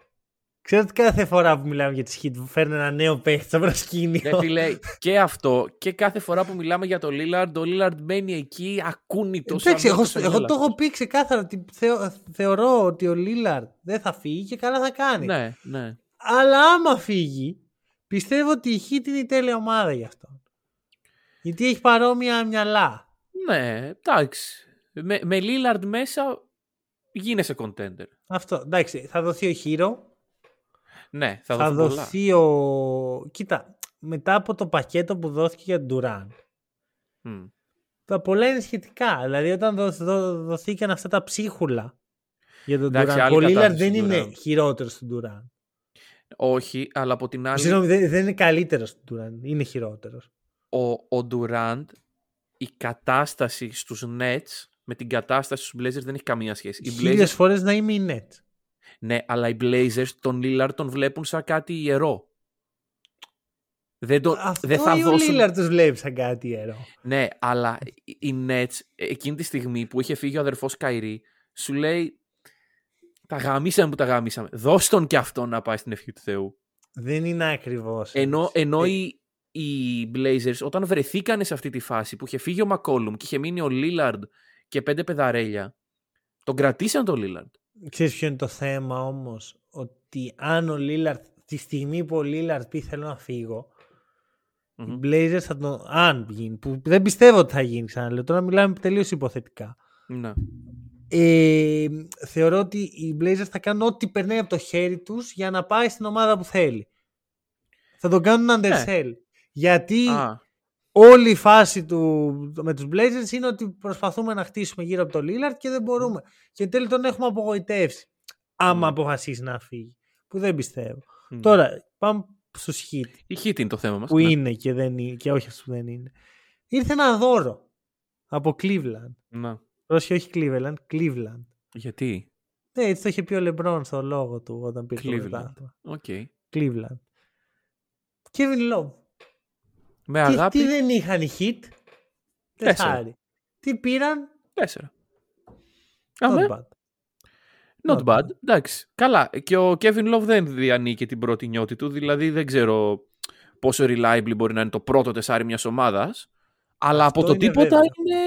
Ξέρω ότι κάθε φορά που μιλάμε για τις Heat φέρνουν ένα νέο παίχτη στο προσκήνιο. Ρε φίλε, και αυτό και κάθε φορά που μιλάμε για το Lillard, ο Lillard μένει εκεί ακούνητο. Εντάξει, εγώ, εγώ το έχω πει ξεκάθαρα ότι θεω- θεωρώ ότι ο Lillard δεν θα φύγει και καλά θα κάνει. Ναι, ναι. Αλλά άμα φύγει, πιστεύω ότι η Heat είναι η τέλεια ομάδα γι' αυτό. Γιατί έχει παρόμοια μυαλά. Ναι, εντάξει. Με, με Lillard μέσα γίνεσαι contender. Αυτό. Εντάξει, θα δοθεί ο Hero. Ναι, θα, Θα, δοθούν πολλά. δοθεί ο. Κοίτα, μετά από το πακέτο που δόθηκε για τον Durant, Μμ. τα πολλά είναι σχετικά. Δηλαδή, όταν δο, δο- δοθήκαν αυτά τα ψίχουλα για τον Εντάξει, Durant, άλλη ο Lillard κατάσταση δεν του είναι Durant. χειρότερος του Durant. Όχι, αλλά από την άλλη, Συγγνώμη, δεν, δεν είναι καλύτερος του Durant. Είναι χειρότερος. Ο, ο Durant, η κατάσταση στους Nets με την κατάσταση στους Blazers δεν έχει καμία σχέση. Οι Χίλιες Blazers, φορές να είμαι η net. ναι, αλλά οι Blazers τον Lillard τον βλέπουν σαν κάτι ιερό. Δεν, το, Αυτό δεν θα ή ο δώσουν... Lillard τους βλέπει σαν κάτι ιερό. Ναι, αλλά οι Nets εκείνη τη στιγμή που είχε φύγει ο αδερφός Καϊρή σου λέει τα γαμίσαμε που τα γαμίσαμε. Δώσ' τον και αυτό να πάει στην ευχή του Θεού. Δεν είναι ακριβώς. Ενώ, ενώ οι, οι Blazers όταν βρεθήκανε σε αυτή τη φάση που είχε φύγει ο Μακόλουμ και είχε μείνει ο Lillard και πέντε πεδαρέλια, τον κρατήσαν τον Lillard. Ξέρεις ποιο είναι το θέμα όμως, ότι αν ο Lillard, τη στιγμή που ο Lillard πει θέλω να φύγω, οι Μμμ. Blazers θα τον, αν γίνει, που δεν πιστεύω ότι θα γίνει ξαναλέω, τώρα μιλάμε τελείως υποθετικά. Ναι. Ε, θεωρώ ότι οι Blazers θα κάνουν ό,τι περνάει από το χέρι τους για να πάει στην ομάδα που θέλει. Θα τον κάνουν undersell. Γιατί Ναι. Α, όλη η φάση του, με τους Blazers είναι ότι προσπαθούμε να χτίσουμε γύρω από το Lillard και δεν μπορούμε. Και εν τέλει τον έχουμε απογοητεύσει. άμα Mm. αποφασίσει να φύγει. Που δεν πιστεύω. Μμ. Τώρα, πάμε στους hit Η hit είναι το θέμα μας. που ναι. είναι και, δεν είναι και όχι αυτούς που δεν είναι. Ήρθε ένα δώρο από Cleveland. Να. Όχι, όχι Cleveland, Cleveland. Γιατί; Ναι, έτσι το είχε πει ο Λεμπρόν στο λόγο του όταν πήρε το Cleveland. πρωτάθλημα. OK. Cleveland. Kevin Love. Με Τι, αγάπη. τι δεν είχαν οι Heat. Τέσσερα. Τεσσάρι. Τι πήραν; Τέσσερα. Not Αμέ. bad. Not Not bad. bad. Εντάξει. Καλά. Και ο Kevin Love δεν διανύει την πρώτη νιότη του. Δηλαδή δεν ξέρω πόσο reliable μπορεί να είναι το πρώτο τεσάρι μιας ομάδας. Αλλά Αυτό από το είναι τίποτα βέβαιο. είναι.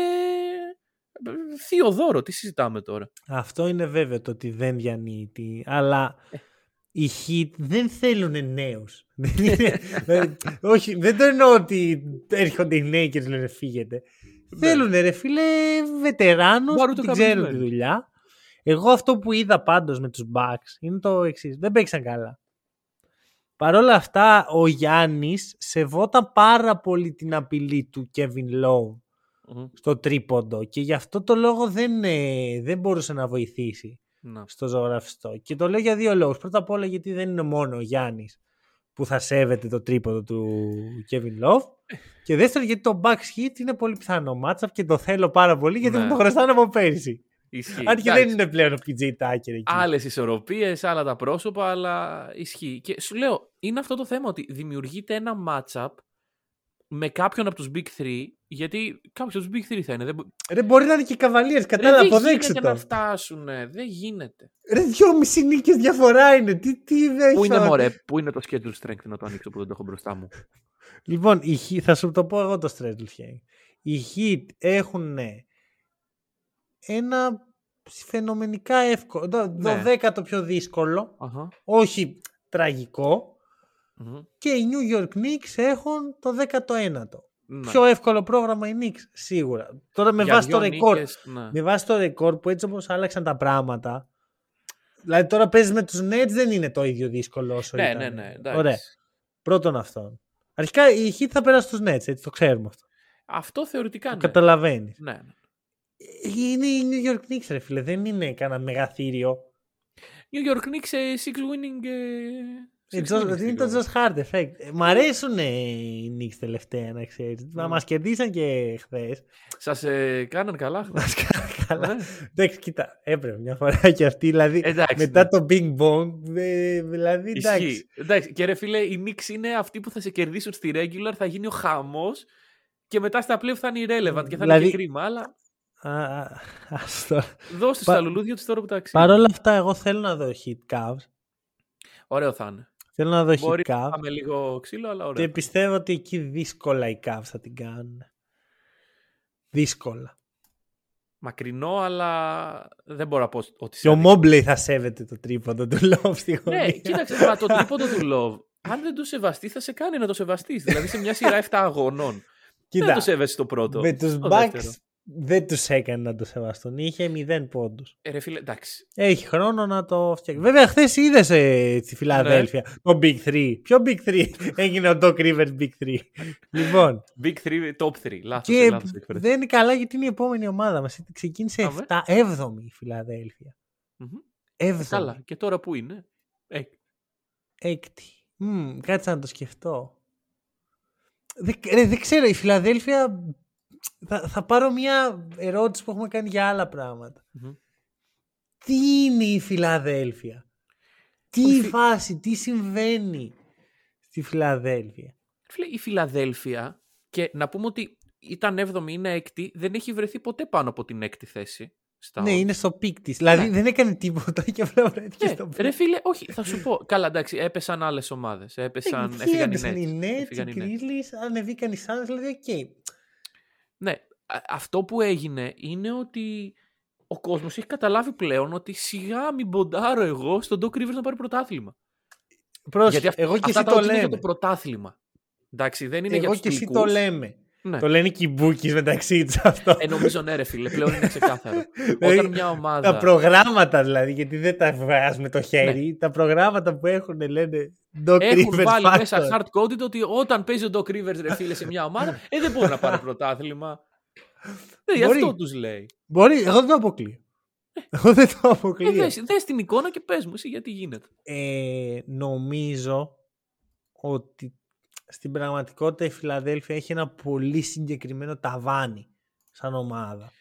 Θείο δώρο. Τι συζητάμε τώρα; Αυτό είναι βέβαιο το ότι δεν διανύει. τη- Αλλά Ε. οι hit δεν θέλουν νέους. Δεν είναι- δηλαδή, όχι, δεν το εννοώ ότι έρχονται οι νέοι και τους λένε φύγετε. Θέλουν ρε φίλε βετεράνους Μπαρού που το την ξέρουν τη καπνισμένο. δουλειά. Εγώ αυτό που είδα πάντως με τους Bucks είναι το εξής. Δεν παίξαν καλά. Παρ' όλα αυτά ο Γιάννης σεβόταν πάρα πολύ την απειλή του Kevin Love Μμμ. στο τρίποντο και γι' αυτό το λόγο δεν, ε, δεν μπορούσε να βοηθήσει Να. στο ζωγραφιστό. Και το λέω για δύο λόγους. Πρώτα απ' όλα γιατί δεν είναι μόνο ο Γιάννης που θα σέβεται το τρίποντο του Kevin Love. Και δεύτερον γιατί το back hit είναι πολύ πιθανό matchup και το θέλω πάρα πολύ γιατί Ναι. μου το χρωστάνε από πέρυσι. Ισχύει. Αν και δεν Εντάξει. είναι πλέον ο PJ Tucker εκεί. Άλλες ισορροπίες, άλλα τα πρόσωπα, αλλά ισχύει. Και σου λέω, είναι αυτό το θέμα ότι δημιουργείται ένα matchup με κάποιον από τους Big 3, γιατί κάποιος από τους Big 3 θα είναι. Δεν, μπο- Ρε μπορεί να είναι και καβαλίες, Ρε, κατάλαβα, δεν αποδέξτε γίνεται να το. φτάσουν. Δεν γίνεται. Ρε δυόμιση νίκες διαφορά είναι. Τι, τι δεν Πού έχει είναι να- μωρέ, πού είναι το schedule strength να το ανοίξω που δεν το έχω μπροστά μου; Λοιπόν, οι Heat- θα σου το πω εγώ το Straddle Game. Οι Heat έχουν ένα φαινομενικά εύκολο, το Ναι. δωδέκατο πιο δύσκολο, Αχα. όχι τραγικό, Μμμ. και οι New York Knicks έχουν το 19ο. Ναι. Πιο εύκολο πρόγραμμα οι Knicks, σίγουρα. Τώρα με Για βάση το δύο ρεκόρ, νίκες, ναι. με βάση το ρεκόρ που έτσι όπως άλλαξαν τα πράγματα, δηλαδή τώρα παίζεις με τους Nets δεν είναι το ίδιο δύσκολο όσο Ναι, ήταν. ναι, ναι. εντάξει. Ωραία. Πρώτον αυτόν. Αρχικά η Heat θα περάσει στους Nets, έτσι το ξέρουμε αυτό. Αυτό θεωρητικά Το ναι. καταλαβαίνεις. ναι. ναι. Είναι η New York Knicks, ρε φίλε. Δεν είναι κανένα μεγαθύριο. New York Knicks ε, six winning. Ε, Ε, six Josh- winning είναι το streak, Josh Hart effect. Ε, Μ' αρέσουν οι Knicks τελευταία, να ξέρεις. Μα Mm. μας κερδίσαν και χθες. Σας ε, κάναν καλά. χθες. Μας κάναν καλά. Ναι. Εντάξει, κοίτα, έπρεπε μια φορά και αυτή. Δηλαδή, Εντάξει, μετά ναι. το Bing Bong, ε, δηλαδή, εντάξει. Ισχύει. Εντάξει. Και ρε φίλε, οι Knicks είναι αυτοί που θα σε κερδίσουν στη regular, θα γίνει ο χαμός και μετά στα playoff θα είναι irrelevant και θα Δηλαδή- είναι και κρίμα. Αλλά Α, α, ας το- δώστε Πα- στα λουλούδια τους τώρα που τα αξίζει. Παρ' όλα αυτά, εγώ θέλω να δω hit Cavs. Ωραίο θα είναι. Θέλω να δω Μπορεί hit να Cavs. πάμε λίγο ξύλο, αλλά Και ωραίο. πιστεύω ότι εκεί δύσκολα οι Cavs θα την κάνουν. Δύσκολα. Μακρινό, αλλά δεν μπορώ να πω ότι. Και ο σε Μόμπλεϊ θα σέβεται το τρίποντο του Λόβ στη γωνία. Ναι, κοίταξε, μα το τρίποντο του Love, αν δεν το σεβαστεί, θα σε κάνει να το σεβαστείς. δηλαδή σε μια σειρά 7 αγωνών. δεν Κοίτα, το σέβεσαι στο πρώτο. με τους στο Bucks δεύτερο. Δεν τους έκανε να το σεβαστούν. Είχε 0 πόντους. Ε, ρε φίλε, εντάξει. Έχει χρόνο να το φτιάξει. Βέβαια, χθες είδες στη Φιλαδέλφια Ναι. το Big 3. Ποιο Big 3 έγινε ο Doc Rivers Big 3. λοιπόν, Big 3, top 3. Λάθος, και λάθος έκφραση. δεν είναι καλά γιατί είναι η επόμενη ομάδα μας. Ξεκίνησε Αμέ. 7, 7η η Φιλαδέλφια. Μμμ. 7η. Καλά. Και τώρα που είναι; Ε, Έκτη. Μμμ, κάτσε να το σκεφτώ. Δεν, ρε, δεν ξέρω, η Φιλαδέλφια. Θα, θα πάρω μια ερώτηση που έχουμε κάνει για άλλα πράγματα. μμμ. Τι είναι η Φιλαδέλφια; Τι Η Φι- φάση, τι συμβαίνει στη Φιλαδέλφια; Φίλε, η Φιλαδέλφια, και να πούμε ότι ήταν 7η, είναι 6η, δεν έχει βρεθεί ποτέ πάνω από την 6η θέση. Στα Ναι, odds. είναι στο peak της. Δηλαδή Ναι. δεν έκανε τίποτα και απλά βρέθηκε Ναι, στο peak. ρε φίλε, όχι, θα σου πω. Καλά, εντάξει, έπεσαν άλλες ομάδες. Έπεσαν. Τι έφυγαν οι έπεσαν Nets. οι Nets, οι Έφυγαν οι Nets. Grizzlies, ανεβήκαν οι Suns, δηλαδή οκ. Ναι, α- αυτό που έγινε είναι ότι ο κόσμος έχει καταλάβει πλέον ότι σιγά μην ποντάρω εγώ στον Doc Rivers να πάρει πρωτάθλημα. Πρόσεχε, Γιατί αυ- εγώ και αυτά εσύ τα το odds είναι για λέμε. το πρωτάθλημα. Εντάξει, δεν είναι για Εγώ τους και εσύ τελικούς. το λέμε. Ναι. Το λένε και οι bookies μεταξύ τους αυτό. Ε, νομίζω ναι, ρε φίλε, πλέον είναι ξεκάθαρο. Δηλαδή, Όταν μια ομάδα. Τα προγράμματα δηλαδή, γιατί δεν τα βγάζουμε το χέρι, τα προγράμματα που έχουν λένε Doc Ναι. Έχουν Rivers βάλει factor. μέσα hard coded ότι όταν παίζει ο Doc Rivers ρε φίλε σε μια ομάδα, ε, δεν μπορεί να πάρει πρωτάθλημα. Ναι, γι' Μπορεί. αυτό τους λέει. Μπορεί, εγώ δεν το αποκλείω. Εγώ δεν το Ε, αποκλείω. δες, δες την εικόνα και πες μου εσύ γιατί γίνεται. Ε, νομίζω ότι στην πραγματικότητα η Φιλαδέλφια έχει ένα πολύ συγκεκριμένο ταβάνι σαν ομάδα.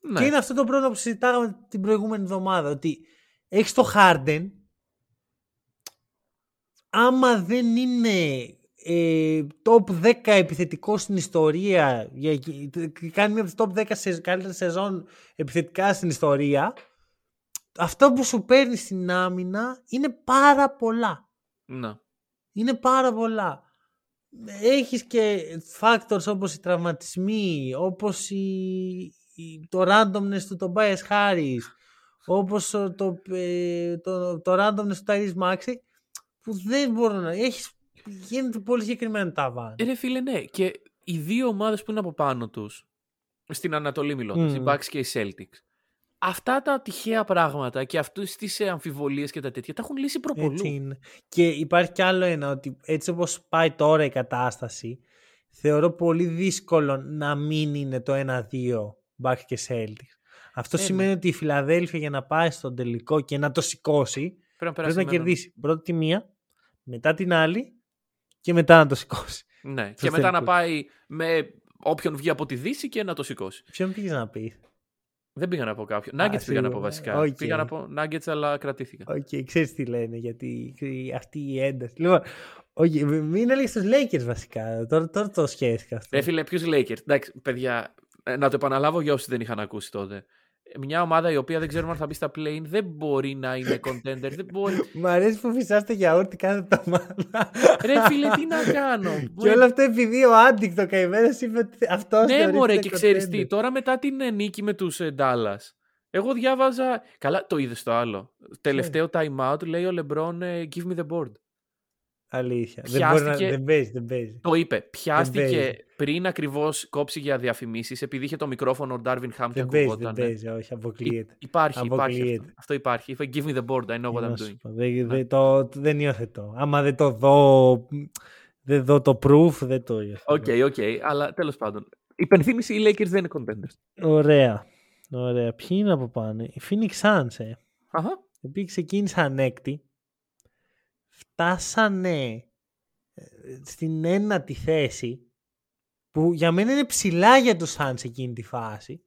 Ναι. Και είναι αυτό το πρόβλημα που συζητάγαμε την προηγούμενη εβδομάδα. Ότι έχεις το Harden. Άμα δεν είναι ε, top 10 επιθετικό στην ιστορία για, και κάνει μία από τις top 10 σε, καλύτερα σεζόν επιθετικά στην ιστορία αυτό που σου παίρνει στην άμυνα είναι πάρα πολλά. Ναι. Είναι πάρα πολλά. Έχεις και factors όπως οι τραυματισμοί, όπως η, η- το randomness του Tobias Harris, όπως ο- το, ε, το, το randomness του Tyrese Maxey, που δεν μπορούν να... Έχεις, γίνεται πολύ συγκεκριμένο ταβάνι. Ε, ρε φίλε, ναι. Και οι δύο ομάδες που είναι από πάνω τους, στην Ανατολή μιλώντας, οι Μμμ. Bucks και οι Celtics, αυτά τα τυχαία πράγματα και αυτές τις ε, αμφιβολίες και τα τέτοια τα έχουν λύσει προπολού. Έτσι είναι. Και υπάρχει κι άλλο ένα, ότι έτσι όπως πάει τώρα η κατάσταση, θεωρώ πολύ δύσκολο να μην είναι το 1-2 Bucks και Celtics. Αυτό Ε, ναι. σημαίνει ότι η Φιλαδέλφια για να πάει στον τελικό και να το σηκώσει, Πρέπει να, πρέπει περάσει να εμένα. κερδίσει πρώτα τη μία, μετά την άλλη και μετά να το σηκώσει. Ναι. Στο Και μετά να τελικό. πάει με όποιον βγει από τη Δύση και να το σηκώσει. Ποιον πήγες να πεις; Δεν πήγα να πω κάποιον. Α, Nuggets πήγα να πω σίγουρα. βασικά. Οκ. Πήγα να πω Nuggets αλλά κρατήθηκα. Οκ, ξέρεις τι λένε γιατί η- αυτή η ένταση. Λοιπόν, okay, μην έλεγες τους Lakers βασικά. Τώρα, τώρα το σκέφτηκα αυτό. Ρε φίλε, ποιους Lakers; Εντάξει, παιδιά, ε, να το επαναλάβω για όσοι δεν είχαν ακούσει τότε. Ε, Μια ομάδα η οποία δεν ξέρουμε αν θα μπει στα play δεν μπορεί να είναι contender. δεν μπορεί. Μ' αρέσει που φυσάστε γιαούρτι κάθε εβδομάδα. Ρε φίλε, τι να κάνω; Και όλο αυτό επειδή ο Άντικτο καημένο είπε ότι αυτός Ναι, μωρέ, και ξέρεις τι. Τώρα μετά την ε, νίκη με τους Dallas. Εγώ διάβαζα. Καλά, το είδες το άλλο. Τελευταίο time out λέει ο Λεμπρόν Give me the board. Αλήθεια. Δεν, μπορεί να, Πιάστηκε- δεν παίζει, δεν παίζει. Το είπε. Πιάστηκε παίζει. πριν ακριβώς κόψει για διαφημίσεις, επειδή είχε το μικρόφωνο ο Ντάρβιν Χαμ και Δεν παίζει, δεν ακουγόταν. παίζει, όχι, αποκλείεται. Υπάρχει, υπάρχει. Αυτό. Αποκλείεται. αυτό υπάρχει. Είπε Give me the board, I know what Τι I'm να σου doing. πω, Δεν, δεν, το, το- δεν υιοθετώ. Άμα δεν το δω, δεν δω το proof, δεν το υιοθετώ. OK, OK, αλλά τέλος πάντων. Υπενθύμηση, οι Lakers δεν είναι contenders. Ωραία. Ωραία. Ποιοι είναι από πάνω; Οι Phoenix Suns, ε. Αχα. Οι οποίοι ξεκίνησαν έκτη. Φτάσανε ε, στην ένατη θέση που για μένα είναι ψηλά για τους Suns εκείνη τη φάση.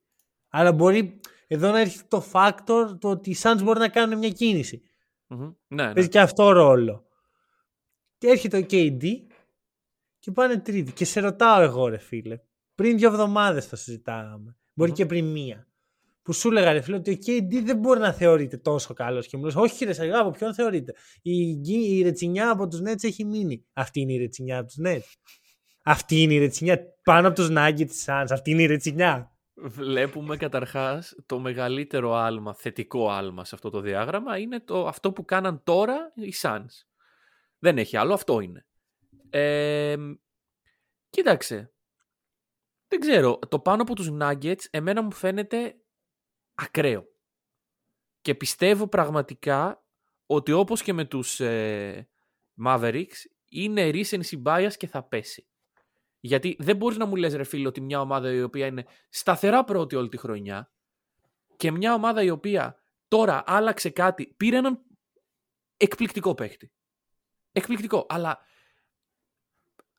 Αλλά μπορεί εδώ να έρχεται το factor το ότι οι Suns μπορεί να κάνουν μια κίνηση. Μμμ. Ναι, ναι. Παίζει και αυτό ρόλο. Και έρχεται ο KD και πάνε τρίτη. Και σε ρωτάω εγώ ρε φίλε. Πριν δύο εβδομάδες το συζητάγαμε. Μπορεί Μμμ. και πριν μία. Που σου έλεγα ρε φίλε ότι ο KD δεν μπορεί να θεωρείται τόσο καλός. Και μου λες όχι ρε Σαγά, από ποιον θεωρείται; Η, γκι- η ρετσινιά από τους Nets έχει μείνει. Αυτή είναι η ρετσινιά από τους Nets. Αυτή είναι η ρετσινιά πάνω από τους Nuggets της Suns. Αυτή είναι η ρετσινιά. Βλέπουμε καταρχάς το μεγαλύτερο άλμα, θετικό άλμα σε αυτό το διάγραμμα είναι το, αυτό που κάναν τώρα οι Suns. Δεν έχει άλλο, αυτό είναι. Ε, κοίταξε. Δεν ξέρω, το πάνω από τους Nuggets εμένα μου φαίνεται ακραίο. Και πιστεύω πραγματικά ότι όπως και με τους ε, Mavericks είναι recency bias και θα πέσει. Γιατί δεν μπορείς να μου λες ρε φίλε ότι μια ομάδα η οποία είναι σταθερά πρώτη όλη τη χρονιά και μια ομάδα η οποία τώρα άλλαξε κάτι, πήρε έναν εκπληκτικό παίχτη. Εκπληκτικό, αλλά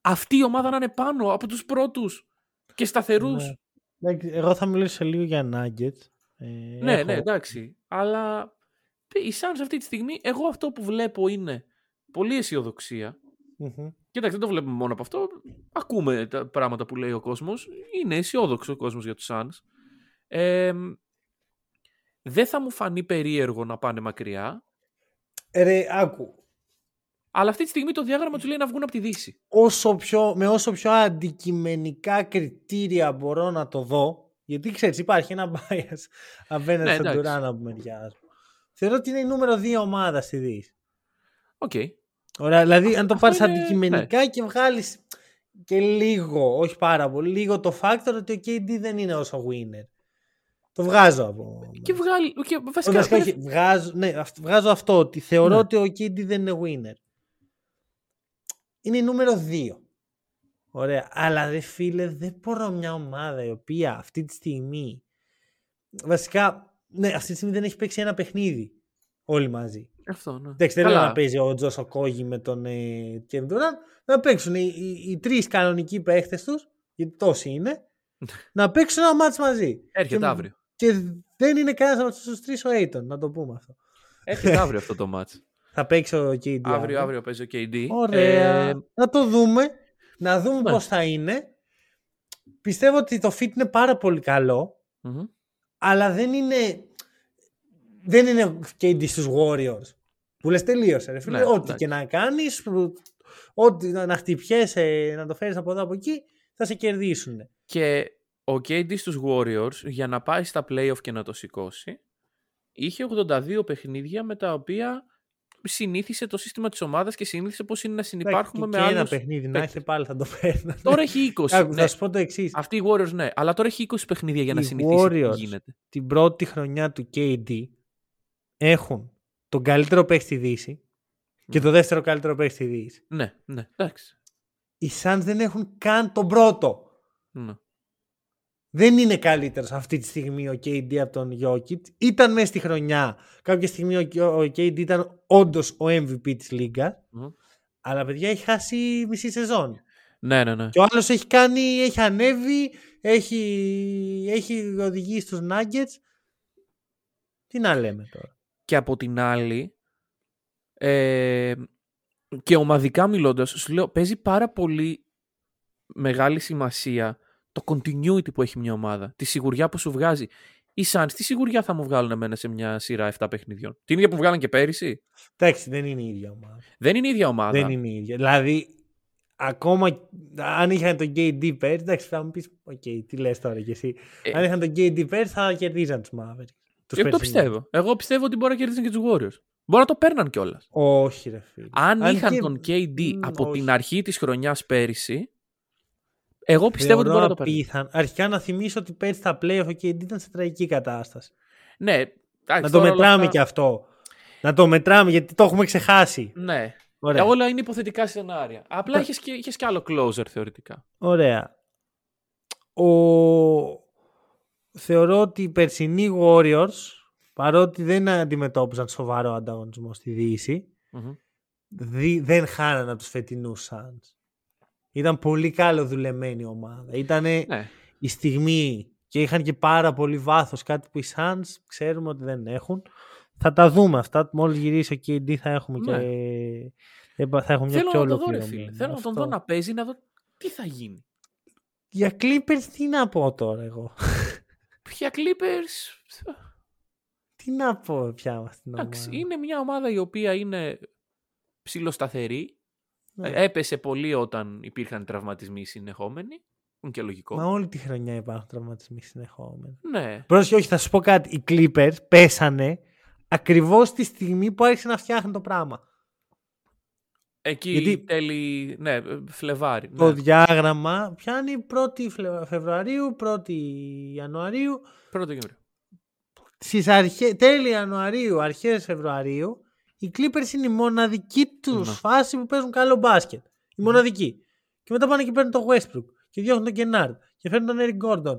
αυτή η ομάδα να είναι πάνω από τους πρώτους και σταθερούς. Ναι. Εντάξει, Εγώ θα μιλήσω λίγο για Nuggets. Ε, Ναι, έχω- ναι, εντάξει. Αλλά οι Suns αυτή τη στιγμή, εγώ αυτό που βλέπω είναι πολύ αισιοδοξία. Μμμ. Κοίταξε, δεν το βλέπουμε μόνο από αυτό. Ακούμε τα πράγματα που λέει ο κόσμος. Είναι αισιόδοξο ο κόσμος για τους Suns. Ε, δεν θα μου φανεί περίεργο να πάνε μακριά. Ρε, άκου. Αλλά αυτή τη στιγμή το διάγραμμα τους λέει να βγουν από τη Δύση. όσο πιο, με όσο πιο αντικειμενικά κριτήρια μπορώ να το δω, γιατί ξέρεις υπάρχει ένα bias απέναντι Ναι, στον εντάξει. Τουράν από μεριά. Θεωρώ ότι είναι η νούμερο δύο ομάδα στη Δύση. Οκ. Ωραία, δηλαδή αν το αυτό πάρεις είναι- αντικειμενικά και βγάλεις και λίγο, όχι πάρα πολύ, λίγο το factor ότι ο KD δεν είναι όσο winner. Το βγάζω από... Και βγάλει. Και Όχι, βασικά. βασικά όχι, βγάζω, ναι, αυ- βγάζω αυτό ότι θεωρώ Ναι. ότι ο KD δεν είναι winner. Είναι η νούμερο 2. Ωραία. Αλλά ρε φίλε, δεν μπορώ μια ομάδα η οποία αυτή τη στιγμή. Βασικά, ναι, αυτή τη στιγμή δεν έχει παίξει ένα παιχνίδι όλοι μαζί. Αυτό, ναι. Εντάξει, δεν Καλά. λέω να παίζει ο Τζος Οκόγι με τον ε, Kevin Durant. Να παίξουν οι, οι, οι τρεις κανονικοί παίχτες τους, γιατί τόσοι είναι, να παίξουν ένα μάτς μαζί. Έρχεται Και- αύριο. Και δεν είναι κανένας από τους τρεις ο Aiton, να το πούμε αυτό. Έρχεται αύριο αυτό το μάτς. Θα παίξει ο KD. αύριο, αύριο παίζει ο KD. Ωραία. Ε, να το δούμε. Να δούμε Ναι. πώς θα είναι. Πιστεύω ότι το fit είναι πάρα πολύ καλό, μμμ. αλλά δεν είναι, δεν είναι KD στους Warriors. Που λες τελείωσε ρε φίλε. Ναι, ό,τι εντάξει. και να κάνεις, που- ό,τι να, να χτυπιέσαι, να το φέρεις από εδώ από εκεί, θα σε κερδίσουν. Και ο KD στους Warriors για να πάει στα playoff και να το σηκώσει είχε 82 παιχνίδια με τα οποία συνήθισε το σύστημα της ομάδας και συνήθισε πώς είναι να συνεπάρχουμε και με ένα άλλους παιχνίδι να παίκτες. έχετε πάλι θα το παίρνω. Τώρα έχει 20. Άκου, ναι. Θα σου πω το εξής. Αυτοί οι Warriors ναι, αλλά τώρα έχει 20 παιχνίδια για να Οι συνηθίσει Warriors. τι γίνεται. Την πρώτη χρονιά του KD έχουν τον καλύτερο παίκτη στη Δύση και το δεύτερο καλύτερο παίκτη στη Δύση. Ναι, ναι, εντάξει. Οι Suns δεν έχουν καν τον πρώτο. Ναι. Δεν είναι καλύτερος αυτή τη στιγμή ο KD από τον Jokic. Ήταν μέσα στη χρονιά. Κάποια στιγμή ο, ο KD ήταν όντως ο MVP της Λίγκα. Μμ. Αλλά παιδιά έχει χάσει μισή σεζόν. ναι, ναι, ναι. Και ο άλλος έχει κάνει, έχει ανέβει, έχει, έχει οδηγήσει στους Nuggets. Τι να λέμε τώρα. Και από την άλλη, ε, και ομαδικά μιλώντας, σου λέω, παίζει πάρα πολύ μεγάλη σημασία το continuity που έχει μια ομάδα. Τη σιγουριά που σου βγάζει. Οι Suns τι σιγουριά θα μου βγάλουν εμένα σε μια σειρά 7 παιχνιδιών; Την ίδια που βγάλαν και πέρυσι; Εντάξει, δεν είναι η ίδια ομάδα. Δεν είναι η ίδια ομάδα. Δεν είναι η ίδια. Δηλαδή, ακόμα αν είχαν τον KD πέρυσι, εντάξει, θα μου πεις: Οκ, τι λες τώρα κι εσύ. Ε, αν είχαν τον KD πέρυσι, θα κερδίζαν τους Mavericks. Τους Εγώ το περσινούς. πιστεύω. Εγώ πιστεύω ότι μπορεί να κερδίσουν και τους Warriors. Μπορεί να το παίρναν κιόλας. Όχι, ρε φίλε. Αν, είχαν και- τον KD Μ, από όχι. την αρχή της χρονιάς πέρυσι, εγώ πιστεύω ότι Θεωρώ μπορεί να το παίρνει. απίθανο. Αρχικά να θυμίσω ότι πέρυσι στα playoff ο KD ήταν σε τραγική κατάσταση. Ναι, εντάξει, να το τώρα όλα μετράμε αυτά- και αυτό. Να το μετράμε γιατί το έχουμε ξεχάσει. Ναι. Ωραία. Ε, Όλα είναι υποθετικά σενάρια. Απλά είχες και, είχες και άλλο closer θεωρητικά. Ωραία. Ο... Θεωρώ ότι οι περσινοί Warriors, παρότι δεν αντιμετώπιζαν σοβαρό ανταγωνισμό στη Δύση, Μμμ. δι- δεν χάνανε από τους φετινούς Suns. Ήταν πολύ καλό δουλεμένη ομάδα. Ήταν Ναι. η στιγμή και είχαν και πάρα πολύ βάθος, κάτι που οι Suns ξέρουμε ότι δεν έχουν. Θα τα δούμε αυτά. Μόλις γυρίσει ο KD θα έχουμε Ναι. και θα έχουμε μια Θέλω πιο να το δω, ρε ολοκληρωμένη. φίλε. Θέλω να τον Αυτό. δω να παίζει, να δω τι θα γίνει. Για Clippers τι να πω τώρα εγώ; Για Clippers. τι να πω πια με αυτήν την Εντάξει, ομάδα. είναι μια ομάδα η οποία είναι ψηλοσταθερή. Ναι. Ε, Έπεσε πολύ όταν υπήρχαν τραυματισμοί συνεχόμενοι. Είναι και λογικό. Μα όλη τη χρονιά υπάρχουν τραυματισμοί συνεχόμενοι. Ναι. Πρόσεχε, όχι, θα σου πω κάτι. Οι Clippers πέσανε ακριβώς τη στιγμή που άρχισε να φτιάχνει το πράγμα. Εκεί Γιατί- τέλη. Ναι, Φλεβάρι. Το Ναι. διάγραμμα πιάνει 1η Φλε- Φεβρουαρίου, 1η Ιανουαρίου. Πρώτο Γεμβρίου. Στις αρχές... τέλη Ιανουαρίου, αρχές Φεβρουαρίου, οι Clippers είναι η μοναδική τους Ναι. φάση που παίζουν καλό μπάσκετ. Η μοναδική. Και μετά πάνε και παίρνουν τον Westbrook. Και διώχνουν τον Kennard. Και φέρνουν τον Eric Gordon.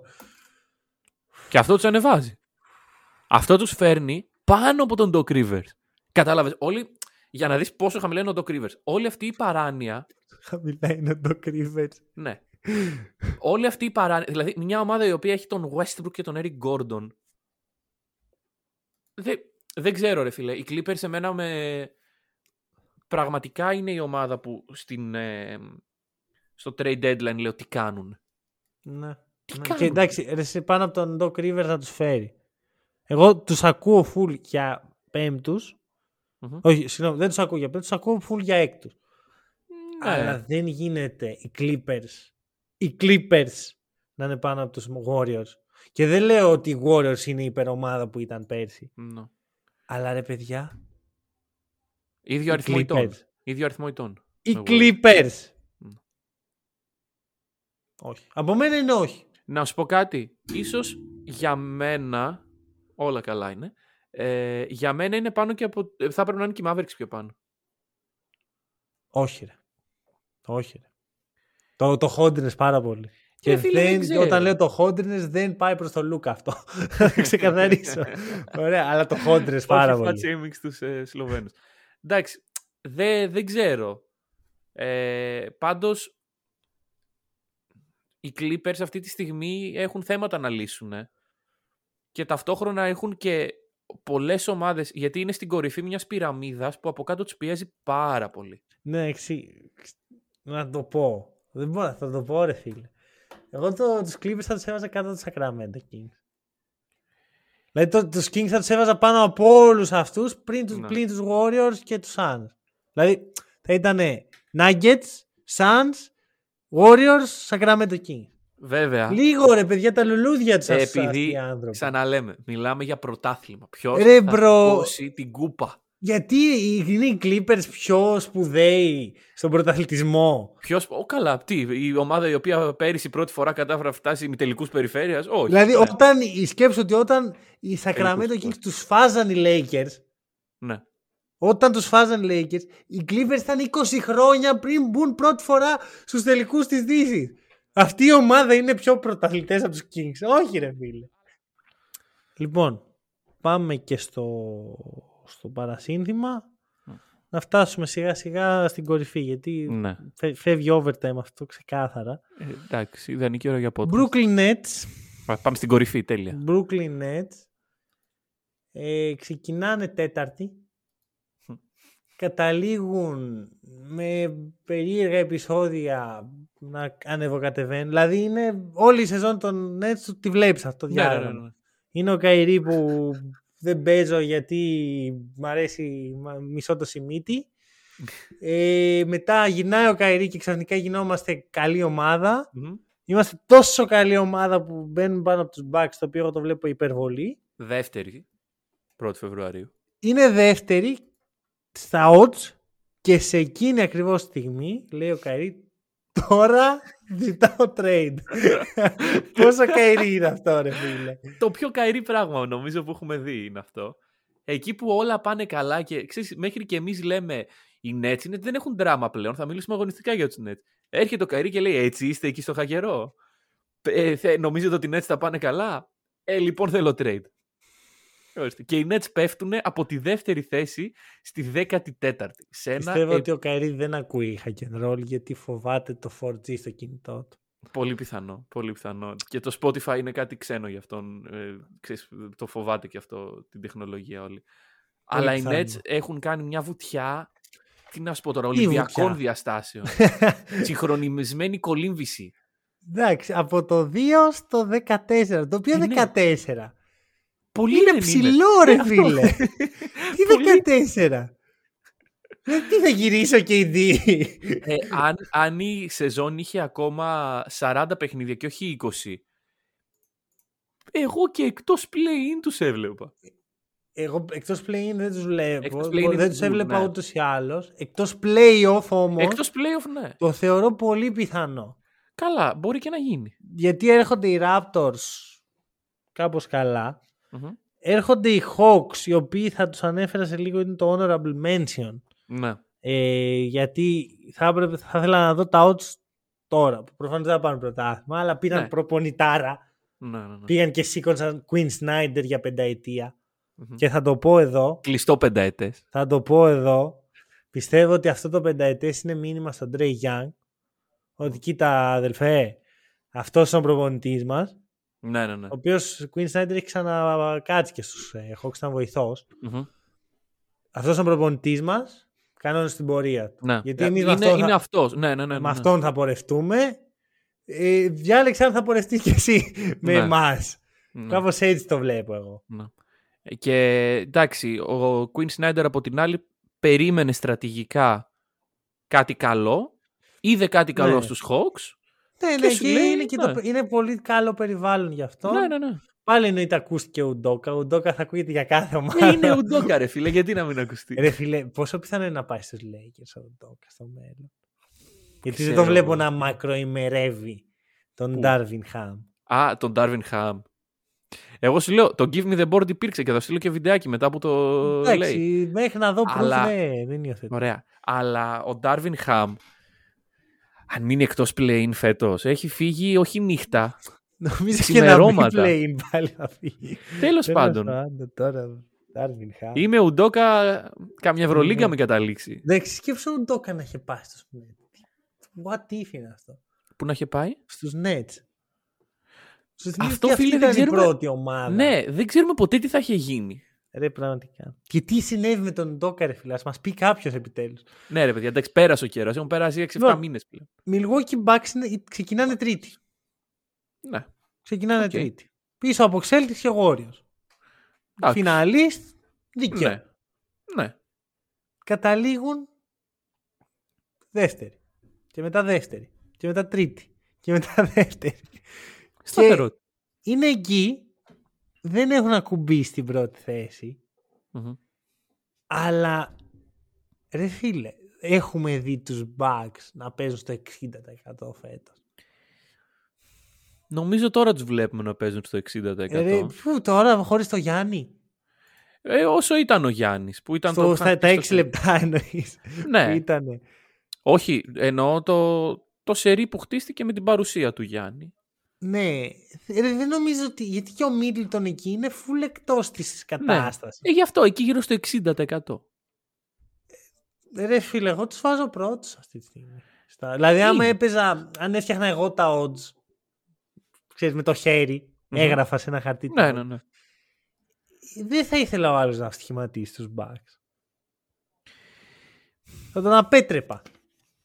Και αυτό τους ανεβάζει. Αυτό τους φέρνει πάνω από τον Doc Rivers. Κατάλαβες. Όλοι. Για να δεις πόσο χαμηλά είναι ο Doc Rivers. Όλη αυτή η παράνοια. Χαμηλά είναι ο Doc Rivers. Ναι. Όλη αυτή η παράνοια. Δηλαδή, μια ομάδα η οποία έχει τον Westbrook και τον Eric Gordon. Δεν, δεν ξέρω, ρε φίλε. Οι Clippers σε μένα με. Πραγματικά είναι η ομάδα που στην, ε, στο trade deadline λέω τι κάνουν. Ναι. Τι Ναι. κάνουν; Και εντάξει, ρε, σε πάνω από τον Doc Rivers θα τους φέρει. Εγώ τους ακούω full για πέμπτους. Μμμ. Όχι, συγγνώμη, δεν τους ακούω για πέμπτους, τους ακούω full για έκτους. Ναι. Αλλά δεν γίνεται οι Clippers, οι Clippers να είναι πάνω από τους Warriors. Και δεν λέω ότι οι Warriors είναι η υπερομάδα που ήταν πέρσι. Ναι. Αλλά ρε παιδιά, Ίδιο οι αριθμό ετών. Clippers. Ίδιο αριθμό ετών. Οι με Warriors. Clippers. Μμ. Όχι. Από μένα είναι όχι. Να σου πω κάτι. Ίσως για μένα, όλα καλά είναι, ε, για μένα είναι πάνω και από... ε, Θα πρέπει να είναι και οι Mavericks πιο πάνω. Όχι ρε. Όχι ρε. Το, το χόντινες πάρα πολύ. Και Ε, φίλε, δεν δεν, ξέρω. όταν λέω το hotness δεν πάει προς το look αυτό. Θα το ξεκαθαρίσω. Ωραία, αλλά το hotness πάρα Όχι πολύ. fat shaming στους ε, Σλοβαίνους. Εντάξει, δε- δεν ξέρω. Ε, πάντως, οι Clippers αυτή τη στιγμή έχουν θέματα να λύσουν. ε. Και ταυτόχρονα έχουν και πολλές ομάδες, γιατί είναι στην κορυφή μιας πυραμίδας που από κάτω τους πιέζει πάρα πολύ. Ναι, εξή. Να το πω. Δεν μπορώ, θα το πω ρε φίλε. Εγώ το, τους Clippers θα τους έβαζα κάτω του Sacramento Kings. Δηλαδή το, τους Kings θα τους έβαζα πάνω από όλους αυτούς πριν τους, Ναι. πλην τους Warriors και τους Suns. Δηλαδή θα ήταν Nuggets, Suns, Warriors, Sacramento Kings. Βέβαια, Λίγο ρε παιδιά τα λουλούδια τους Ε, αυτούς επειδή αυτοί οι άνθρωποι. ξαναλέμε, μιλάμε για πρωτάθλημα. Ποιος Ρε, θα bro. σηκώσει την κούπα; Γιατί είναι οι Clippers πιο σπουδαίοι στον πρωταθλητισμό; Ποιο. Ω, καλά, τι, η ομάδα η οποία πέρυσι πρώτη φορά κατάφερε να φτάσει με τελικούς περιφέρειας. Όχι. Δηλαδή, ναι. όταν η σκέψη ότι όταν οι Sacramento Τελικούς, Kings τους φάζαν οι Lakers, ναι. όταν τους φάζαν οι Lakers, οι Clippers ήταν 20 χρόνια πριν μπουν πρώτη φορά στους τελικούς της Δύσης. Αυτή η ομάδα είναι πιο πρωταθλητές από τους Kings. Όχι ρε φίλε. Λοιπόν, πάμε και στο, στο παρασύνθημα. Να φτάσουμε σιγά σιγά στην κορυφή γιατί ναι. φε- φεύγει overtime αυτό ξεκάθαρα. Ε, εντάξει, ιδανική ώρα για podcast. Brooklyn Nets Πα- Πάμε στην κορυφή, τέλεια. Brooklyn Nets ε, ξεκινάνε τέταρτη καταλήγουν με περίεργα επεισόδια να ανεβοκατεβαίνουν δηλαδή είναι όλη η σεζόν των Nets του τη βλέπεις αυτό το Ναι, ναι, ναι, διάγραμμα ναι. είναι ο Καϊρή που δεν παίζω γιατί μ' αρέσει μα- μισό το σημείτι ε, μετά γυρνάει ο Κάιρι και ξαφνικά γινόμαστε καλή ομάδα Μμμ. Είμαστε τόσο καλή ομάδα που μπαίνουμε πάνω από τους Bucks, το οποίο εγώ το βλέπω υπερβολή. Δεύτερη, 1η Φεβρουαρίου. Είναι δεύτερη στα odds και σε εκείνη ακριβώς στιγμή, λέει ο Κάιρι, τώρα ζητάω trade. Πόσο Κάιρι είναι αυτό ρε φίλε; Το πιο Κάιρι πράγμα νομίζω που έχουμε δει είναι αυτό. Εκεί που όλα πάνε καλά και ξέρεις, μέχρι και εμείς λέμε οι Nets είναι, δεν έχουν δράμα πλέον, θα μιλήσουμε αγωνιστικά για τους Nets. Έρχεται ο Καϊρή και λέει έτσι είστε εκεί στο χαγερό. Ε, θε- νομίζετε ότι οι Nets θα πάνε καλά; Ε, λοιπόν θέλω trade. Ορίστε. Και οι Nets πέφτουν από τη δεύτερη θέση στη 14η. Σε ένα Πιστεύω ε, ότι ο Καϊρή δεν ακούει hack and roll γιατί φοβάται το 4G στο κινητό του. Πολύ πιθανό, πολύ πιθανό. Και το Spotify είναι κάτι ξένο για αυτόν. Ε, ξέρεις, το φοβάται και αυτό την τεχνολογία όλοι. Αλλά οι πιθανό. Nets έχουν κάνει μια βουτιά, τι να σου πω τώρα, Τι Ολυμπιακών βουτιά; διαστάσεων. Συγχρονισμένη κολύμβηση. Εντάξει, από το 2 στο 14, το οποίο Ε, ναι. 14. Πολύ είναι δεν ψηλό ρε Ε, αυτό. φίλε. Τι Πολύ. 14. Ε, Τι θα γυρίσω και η δι. Ε, αν, αν η σεζόν είχε ακόμα 40 παιχνίδια και όχι 20, εγώ και εκτός play-in τους έβλεπα. Εγώ εκτός play-in δεν τους βλέπω. Εκτός Εγώ play-in δεν τους ναι. έβλεπα ούτως ή άλλως. Εκτός play-off όμως Εκτός play-off, ναι. το θεωρώ πολύ πιθανό. Καλά, μπορεί και να γίνει. Γιατί έρχονται οι Raptors κάπως καλά. Μμμ. Έρχονται οι Hawks οι οποίοι θα τους ανέφερα σε λίγο είναι το honorable mention. Ναι. Ε, γιατί θα, έπρεπε, θα ήθελα να δω τα odds τώρα. Που προφανώς δεν θα πάρουν πρωτάθλημα, αλλά πήραν Ναι. προπονητάρα. Ναι, ναι, ναι. Πήγαν και σήκωσαν Queen Snyder για πενταετία. Μμμ. Και θα το πω εδώ. Κλειστό πενταετές. Θα το πω εδώ. Πιστεύω ότι αυτό το πενταετές είναι μήνυμα στον Trey Young. Ότι κοίτα αδελφέ, αυτός είναι ο προπονητής μας. Ναι, ναι, ναι. Ο οποίος Queen Snyder έχει ξανακάτσει και στους ε, Hawks, ήταν βοηθός. Μμμ. Αυτός είναι ο προπονητής μας. Κανόνες στην πορεία του. Ναι. Γιατί Ε, εμείς με είναι, αυτό θα- είναι αυτός. Ναι, ναι, ναι, ναι, με ναι. αυτόν θα πορευτούμε. Ε, διάλεξε αν θα πορευτείς και εσύ με Ναι. εμάς. Ναι. Κάπως έτσι το βλέπω εγώ. Ναι. Ε, Και εντάξει, ο Queen Snyder από την άλλη περίμενε στρατηγικά κάτι καλό. Είδε κάτι καλό Ναι. στους Hawks. Ναι, Και ναι, σου και λέει, είναι, και ναι. το, είναι πολύ καλό περιβάλλον γι' αυτό. Ναι, ναι, ναι. Πάλι εννοείται ακούστηκε ο Ουντόκα. Ο Ουντόκα θα ακούγεται για κάθε ομάδα. Ε, είναι ουντόκα ρε φίλε, γιατί να μην ακουστεί; Ρε φίλε, πόσο πιθανό είναι να πάει στους Lakers ο Ουντόκα στο μέλλον; Γιατί δεν Ξέρω τον βλέπω εγώ. να μακροημερεύει τον Πού; Darvin Ham. Α, τον Darvin Ham. Εγώ σου λέω, το Give Me The Board υπήρξε και θα στείλω και βιντεάκι μετά που το λέει. Εντάξει, μέχρι να δω proof, Αλλά- ναι, δεν υιοθετώ. Ωραία. Αλλά ο Darvin Ham Αν μείνει εκτός play φέτος. Έχει φύγει όχι νύχτα. Νομίζω και να μην Ξημερώματα. play πάλι θα φύγει. Τέλος Τέλος πάντων. Τώρα, Darwin Ham. Είμαι ουντόκα. Καμιά Ευρωλίγκα Ναι. μην καταλήξει. Εντάξει, σκέψου ότι ο Ουντόκα είχε πάει στους Nets. What if είναι αυτό; Πού να είχε πάει; Στους Nets. Σου θυμίζω Αυτό, ότι αυτή φίλε, δεν ήταν η ξέρουμε- πρώτη ομάδα. Ναι, δεν ξέρουμε ποτέ τι θα είχε γίνει. Ρε, πραγματικά. Και τι συνέβη με τον Ουντόκα, ρε φίλε. Ας μας πει κάποιος επιτέλους. Ναι, ρε παιδιά, εντάξει, πέρασε ο καιρός. Έχουν περάσει 6-7 Λοιπόν. μήνες πλέον. Milwaukee Bucks είναι, ξεκινάνε τρίτη. Ναι. Ξεκινάνε Οκ. τρίτη. Πίσω από Celtics και Warriors. Εντάξει. Φιναλίστ, δίκαιο. Ναι. Ναι. Καταλήγουν δεύτερη. Και μετά δεύτερη. Και μετά τρίτη. Και μετά δεύτερη. Σταθερό. Είναι εκεί. Δεν έχουν ακουμπήσει στην πρώτη θέση. Μμμ. Αλλά ρε φίλε, έχουμε δει τους Bucks να παίζουν στο 60% φέτος. Νομίζω τώρα τους βλέπουμε να παίζουν στο 60%. Ε, ρε, πού, τώρα χωρίς το Γιάννη; Ε, όσο ήταν ο Γιάννης. Που ήταν Στο, το στα, τα 6 λεπτά εννοείς. Ναι. Που Ήτανε. Όχι, εννοώ το, το σερί που χτίστηκε με την παρουσία του Γιάννη. Ναι, ρε, δεν νομίζω ότι. Γιατί και ο Μίτλτον εκεί είναι full εκτός της κατάστασης. Ε, γι' αυτό εκεί γύρω στο 60%. Ρε φίλε, εγώ τους βάζω πρώτους αυτή τη στιγμή. Στα... Δηλαδή, άμα Είναι. έπαιζα, αν έφτιαχνα εγώ τα odds, ξέρεις, με το χέρι, Μμμ. έγραφα σε ένα χαρτί. Ναι, τα ναι, odds, ναι. Δεν θα ήθελα ο άλλος να στοιχηματίσει τους Bucks. Θα τον απέτρεπα.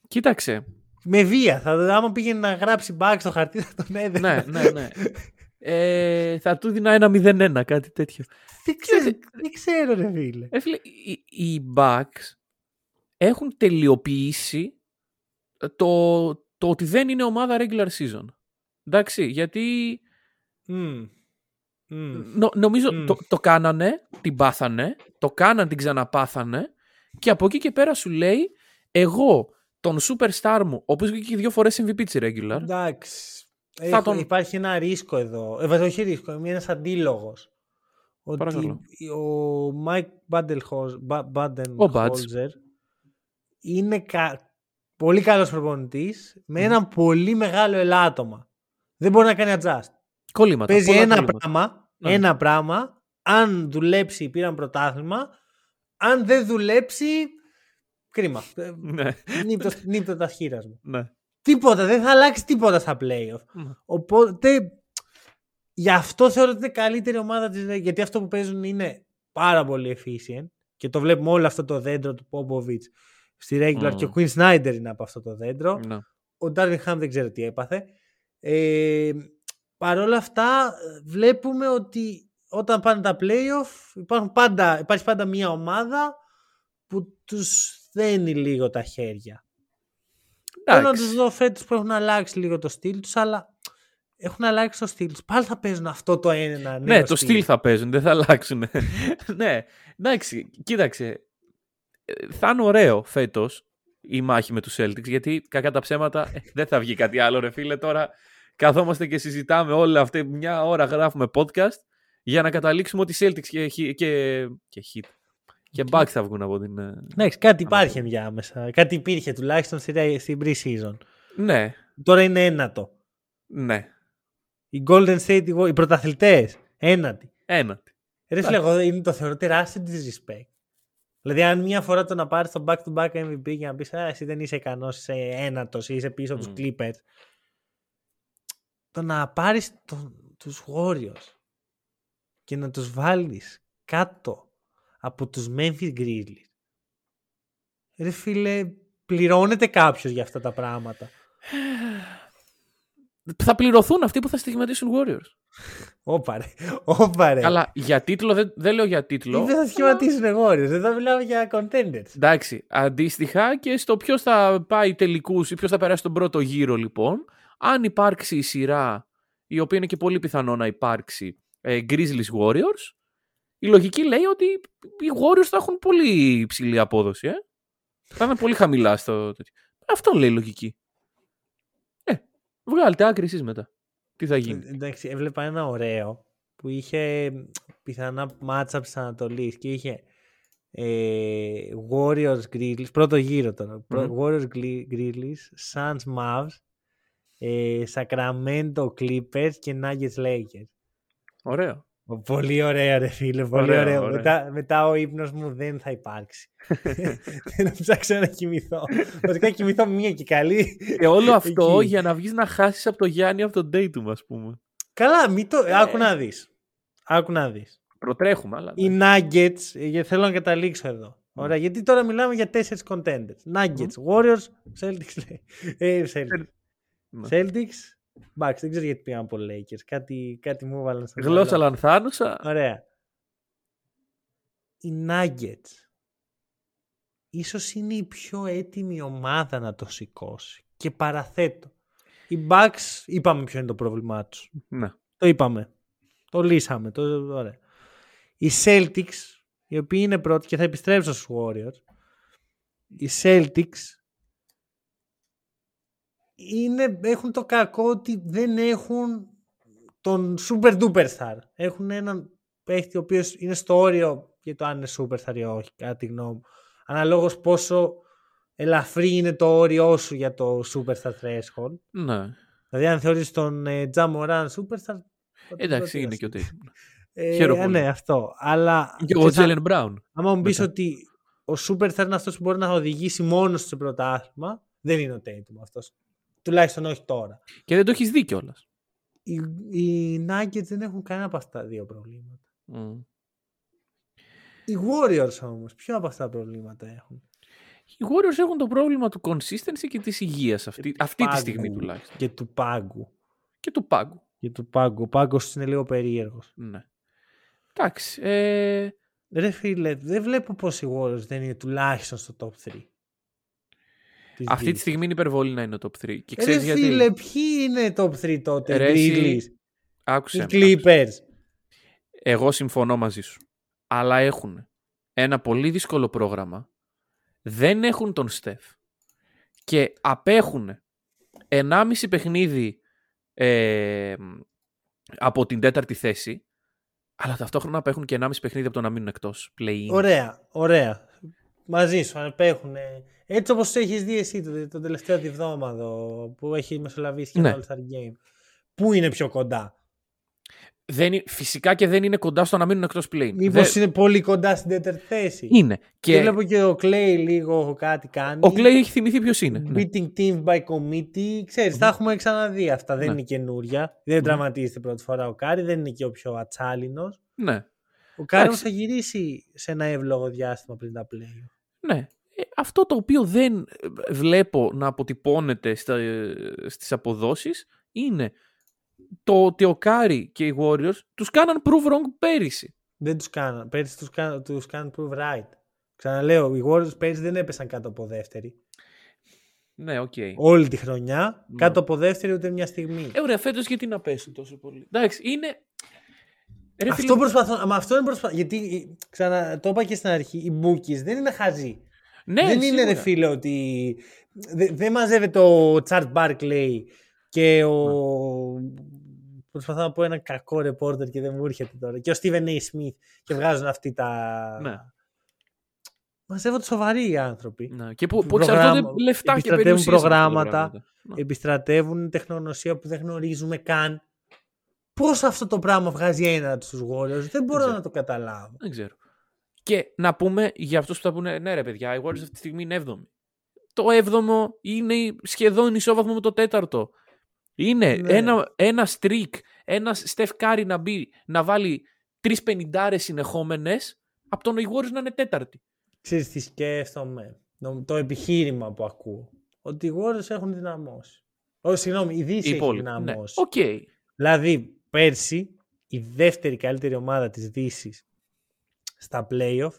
Κοίταξε. Με βία. Θα, άμα πήγαινε να γράψει Bucks στο χαρτί, θα τον έδαινα. ναι, ναι, ναι. Ε, θα του δίνα ένα 0-1, κάτι τέτοιο. δεν, ξέρω, δεν ξέρω, ρε φίλε. Ε, φίλε, οι, οι Bucks έχουν τελειοποιήσει το, το ότι δεν είναι ομάδα regular season. Εντάξει, γιατί Μμμ. Μμμ. νο- νομίζω Μμ. το, το κάνανε, την πάθανε, το κάναν, την ξαναπάθανε και από εκεί και πέρα σου λέει εγώ τον superstar μου, ο οποίος βγήκε και δύο φορές MVP της regular, Εντάξει. Θα Έχω- τον- Υπάρχει ένα ρίσκο εδώ. Ε, βέβαια, όχι ρίσκο, είναι ένας αντίλογος. Ότι Παρακαλώ. ο Μάικ Ο Μπούντενχολζερ είναι κα... πολύ καλός προπονητής με ένα πολύ μεγάλο ελάττωμα. Δεν μπορεί να κάνει adjust. κολλήματα. Παίζει πολλά ένα κολλήματα. πράγμα, Ναι. ένα πράγμα. Αν δουλέψει, πήραν πρωτάθλημα. Αν δεν δουλέψει, κρίμα. Ε, Ναι, νύπτω, νύπτω τα σχήρα μου. ναι. Τίποτα, δεν θα αλλάξει τίποτα στα playoff. Ναι. Οπότε γι' αυτό θεωρώ ότι είναι καλύτερη ομάδα της γιατί αυτό που παίζουν είναι πάρα πολύ efficient και το βλέπουμε όλο αυτό το δέντρο του Popovich στη regular Μμμ. και ο Quinn Snyder είναι από αυτό το δέντρο. ναι. Ο Darvin Ham δεν ξέρω τι έπαθε. Ε, Παρ' όλα αυτά βλέπουμε ότι όταν πάνε τα playoff υπάρχουν πάντα, υπάρχει πάντα μια ομάδα που τους δένει λίγο τα χέρια. Θέλω να Εντάξει. τους δω φέτος που έχουν αλλάξει λίγο το στυλ τους, αλλά έχουν αλλάξει το στυλ τους. Πάλι θα παίζουν αυτό το ένα νέο Ναι, το στυλ θα παίζουν, δεν θα αλλάξουν. ναι, εντάξει, κοίταξε. Ε, Θα είναι ωραίο φέτος η μάχη με τους Celtics, γιατί κακά τα ψέματα ε, δεν θα βγει κάτι άλλο, ρε φίλε. Τώρα καθόμαστε και συζητάμε όλα αυτή μια ώρα γράφουμε podcast για να καταλήξουμε ότι Celtics και, Heat- και, και Heat και Bucks θα βγουν από την... ε, Ναι, κάτι υπάρχει ενδιάμεσα. Κάτι υπήρχε τουλάχιστον στη- στην pre-season. Ναι, Τώρα είναι ένατο. ναι, Οι Golden State, οι πρωταθλητές, ένατη. ένα. Ρε φίλε, εγώ είναι το θεωρώ τεράστιο disrespect. Δηλαδή, αν μια φορά το να πάρεις το back-to-back MVP και να πεις Α, εσύ δεν είσαι ικανός, είσαι ένατος ή είσαι πίσω από τους Μμ. Clippers. Το να πάρεις τους Warriors και να τους βάλεις κάτω από τους Memphis Grizzlies. Ρε φίλε, πληρώνεται κάποιος για αυτά τα πράγματα. Θα πληρωθούν αυτοί που θα στιγματίσουν Warriors. Όπα ρε, όπα ρε. Αλλά για τίτλο, δεν, δεν λέω για Τι τίτλο. δεν θα σχηματίσουν Warriors, εδώ μιλάμε για contenders. Εντάξει, αντίστοιχα και στο ποιος θα πάει τελικούς ή ποιος θα περάσει τον πρώτο γύρο, λοιπόν, αν υπάρξει η σειρά, η οποία είναι και πολύ πιθανό να υπάρξει ε, Grizzlies Warriors, η λογική λέει ότι οι Warriors θα έχουν πολύ υψηλή απόδοση, ε. Θα είναι πολύ χαμηλά στο τέτοιο. Αυτό λέει η λογική. Ε, βγάλτε άκρη εσείς μετά. Τι θα γίνει. Ε, Εντάξει, έβλεπα ένα ωραίο που είχε πιθανά matchup της Ανατολής και είχε ε, Warriors Grizzlies, πρώτο γύρο τώρα. Μμμ. Warriors Gri- Grizzlies, Suns Mavs, ε, Sacramento Clippers και Nuggets Lakers. Ωραίο. Πολύ ωραίο ρε φίλε, πολύ Ωραίο, ωραίο. ωραίο. Μετά, μετά ο ύπνος μου δεν θα υπάρξει. δεν θα ψάξω να κοιμηθώ. Βασικά κοιμηθώ μία και καλή. Και όλο αυτό Εκεί. για να βγεις να χάσεις από το Γιάννη από τον Dayton, ας πούμε. Καλά, μην Ε. το... άκου να δεις. Άκου να δεις. Προτρέχουμε, αλλά... Οι Nuggets, ε, θέλω να καταλήξω εδώ. Ωραία, γιατί τώρα μιλάμε για τέσσερις contenders. Nuggets, Warriors, Celtics. λέει. Ε, Celtics. Ναι. Celtics. Εντάξει, δεν ξέρω γιατί πήγαν από Lakers. Κάτι, κάτι μου έβαλαν στο Γλώσσα μυαλό. λανθάνουσα. Ωραία. Οι Nuggets ίσως είναι η πιο έτοιμη ομάδα να το σηκώσει. Και παραθέτω. Οι Bucks είπαμε ποιο είναι το πρόβλημά τους. Ναι. Το είπαμε. Το λύσαμε. Το... Ωραία. Οι Celtics, οι οποίοι είναι πρώτοι και θα επιστρέψω στους Warriors, οι Celtics είναι, έχουν το κακό ότι δεν έχουν τον super duper star. Έχουν έναν παίχτη ο οποίος είναι στο όριο για το αν είναι superstar ή όχι, κατά τη γνώμη μου. Αναλόγως πόσο ελαφρύ είναι το όριό σου για το superstar threshold. ναι. Δηλαδή αν θεωρείς τον ε, Ja Morant superstar... τότε Εντάξει, τότε είναι ας και ο πούμε. Dayton. Ε, Χαίρομαι πολύ. ναι, αυτό. Αλλά Και ο ξέρεις, Jalen Brown. άμα μου πεις μετά. ότι ο superstar είναι αυτός που μπορεί να οδηγήσει μόνος του σε πρωτάθλημα, δεν είναι ο Tatum αυτός. Τουλάχιστον όχι τώρα. Και δεν το έχεις δει κιόλας. Οι, οι Nuggets δεν έχουν κανένα από αυτά τα δύο προβλήματα. Οι Warriors όμως, ποιο από αυτά τα προβλήματα έχουν; Οι Warriors έχουν το πρόβλημα του consistency και της υγείας αυτή, αυτή τη Πάγκου στιγμή τουλάχιστον. Και του πάγκου. Και του πάγκου. Και του πάγκου. Ο πάγκος είναι λίγο περίεργος. Ναι. Εντάξει. Ε, Ρε φίλε, δεν βλέπω πως οι Warriors δεν είναι τουλάχιστον στο top 3. Της αυτή τη Δύσης. στιγμή είναι υπερβολή να είναι top 3. Και Ρε ξέρεις γιατί; φίλε, ποιοι είναι top 3 τότε, Ρε, οι εσύ, Grizzlies, Άκουσε. οι με, Clippers. Εγώ συμφωνώ μαζί σου. Αλλά έχουν ένα πολύ δύσκολο πρόγραμμα. Δεν έχουν τον Στεφ. Και απέχουν 1,5 παιχνίδι ε, από την τέταρτη θέση. Αλλά ταυτόχρονα απέχουν και 1,5 παιχνίδι από το να μείνουν εκτός. Play-in. Ωραία, ωραία. Μαζί σου, απέχουν. Έτσι όπως το έχεις δει εσύ το, το τελευταίο διβδόμαδο που έχει μεσολαβήσει και Ναι. το All-Star Game. Πού είναι πιο κοντά; Δεν, είναι- φυσικά και δεν είναι κοντά στο να μείνουν εκτός play. Μήπως είναι πολύ κοντά στην τέταρτη θέση; Είναι. Και Και βλέπω και ο Klay λίγο κάτι κάνει. ο Klay έχει θυμηθεί ποιος είναι. Ναι. Beating teams by committee. Ξέρεις, τα έχουμε ξαναδεί αυτά. Δεν Ναι. είναι καινούρια. Δεν τραυματίζεται πρώτη φορά ο Κάρι. Δεν είναι και ο πιο ατσάλινος. ναι. Ο Κάρι όμως Εντάξει. θα γυρίσει σε ένα εύλογο διάστημα πριν τα play. Ναι. Ε, αυτό το οποίο δεν ε, βλέπω να αποτυπώνεται στα, ε, στις αποδόσεις είναι το ότι ο Κάρι και οι Warriors τους κάναν prove wrong πέρυσι. Δεν τους κάναν. Πέρυσι τους, κάναν, τους κάναν prove right. Ξαναλέω, οι Warriors πέρυσι δεν έπεσαν κάτω από δεύτερη. Ναι, οκ. Όλη τη χρονιά, Ναι. κάτω από δεύτερη ούτε μια στιγμή. Ε, ωραία, φέτος γιατί να πέσουν τόσο πολύ. Εντάξει, είναι... Ρε, αυτό φίλε, προσπαθώ. Μα αυτό είναι προσπαθώ. Γιατί ξανα, το είπα και στην αρχή, οι bookies δεν είναι χαζοί. ναι, δεν είναι σίγουρα. ρε φίλε ότι. δε- Δεν μαζεύεται ο Τσάρτ Barkley και ο. Ναι. Προσπαθώ να πω ένα κακό ρεπόρτερ και δεν μου έρχεται τώρα. Και ο Στίβεν A. Smith και βγάζουν αυτοί τα. Ναι. Μαζεύονται σοβαροί οι άνθρωποι. Ναι, και που, που Προγράμμα- εξαρτώνται λεφτά και επιστρατεύουν περιουσίες από αυτά τα προγράμματα. πράγματα. Ναι. Επιστρατεύουν τεχνογνωσία που δεν γνωρίζουμε καν. Πώς αυτό το πράγμα βγάζει ένα στους Warriors, δεν μπορώ ξέρω. να το καταλάβω. Δεν ξέρω. Και να πούμε για αυτούς που θα πούνε, ναι ρε παιδιά, οι Warriors αυτή τη στιγμή είναι 7η. Το 7ο είναι σχεδόν ισόβαθμο με το τέταρτο. Είναι Ναι. ένα, ένα streak, ένα Steph Curry να, μπει, να βάλει τρεις πενιντάρες συνεχόμενες, από τον οι Warriors να είναι τέταρτη. Ξέρεις τι σκέφτομαι; Νο- Το επιχείρημα που ακούω. Ότι οι Warriors έχουν δυναμώσει. Ω, συγγνώμη, η Δύση Οι έχει υπόλοιποι. Ναι. δυναμώσει. Οκ. Δηλαδή, πέρσι, η δεύτερη καλύτερη ομάδα της Δύσης στα playoff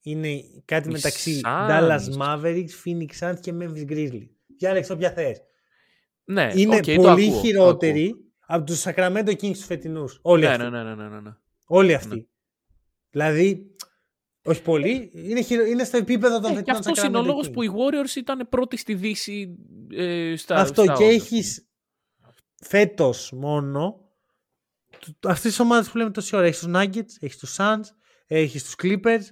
είναι κάτι Οι μεταξύ Suns. Dallas Mavericks, Phoenix Suns και Memphis Grizzlies. Διάλεξε όποια θες. Ναι, είναι οκ, το πολύ ακούω, το χειρότεροι από τους Sacramento Kings τους φετινούς. Όλοι ακούω. Ναι, αυτοί. ναι, ναι, ναι, ναι, ναι. Όλοι αυτοί. Δηλαδή, όχι πολύ, είναι, χειρο... είναι στο επίπεδο των Ε, και φετινών αυτό είναι ο Sacramento λόγος Kings. που οι Warriors ήταν πρώτοι στη Δύση ε, στα Αυτό στα και odds, ας έχεις φέτος μόνο του- αυτές τις ομάδες που λέμε τόση ώρα. Έχεις τους Nuggets, έχεις τους Suns, έχεις τους Clippers,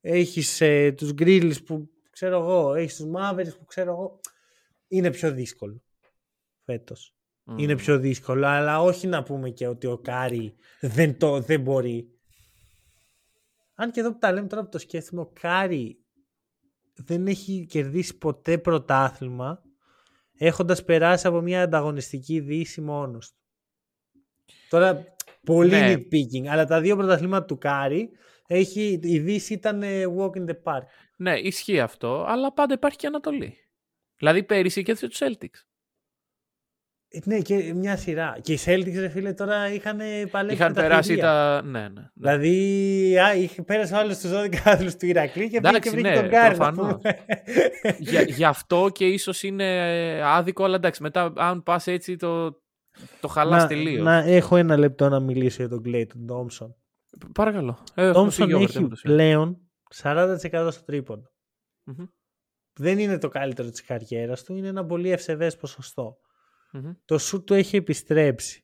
έχεις ε, τους Grizzlies που ξέρω εγώ, έχεις τους Mavericks που ξέρω εγώ. Είναι πιο δύσκολο φέτος. Είναι πιο δύσκολο, αλλά όχι να πούμε και ότι ο Κάρι δεν, το, δεν μπορεί. Αν και εδώ που τα λέμε τώρα που το σκέφτομαι, ο Κάρι δεν έχει κερδίσει ποτέ πρωτάθλημα έχοντας περάσει από μια ανταγωνιστική δύση μόνος του. Τώρα, πολύ Ναι. nitpicking, αλλά τα δύο πρωταθλήματα του Κάρι έχει, η δύση ήταν ε, walk in the park. Ναι, ισχύει αυτό, αλλά πάντα υπάρχει και Ανατολή. Δηλαδή πέρυσι και τους Celtics. Ε, Ναι, και μια σειρά. Και οι Celtics, ρε φίλε, τώρα είχαν παλέψει Είχαν με τα περάσει θηρία. τα. Ναι, ναι. ναι. Δηλαδή, α, είχε, πέρασε ο άλλος στους 12 άθλους του Ηρακλή και πήγε και Εντάξει, βρήκε ναι, τον Κάρι. να προφανώς. πούμε. Για, γι' αυτό και ίσως είναι άδικο, αλλά εντάξει, μετά αν πας έτσι το, το χαλάς να, τελείως. να έχω ένα λεπτό να μιλήσω για τον Κλέι τον Τόμψον. Παρακαλώ. Ε, Ο έχουμε Τόμψον φύγει over έχει time, το πλέον 40% στο τρίποντο. Μμμ. Δεν είναι το καλύτερο της καριέρας του, είναι ένα πολύ ευπρεπές ποσοστό. Μμμ. Το σουτ του έχει επιστρέψει.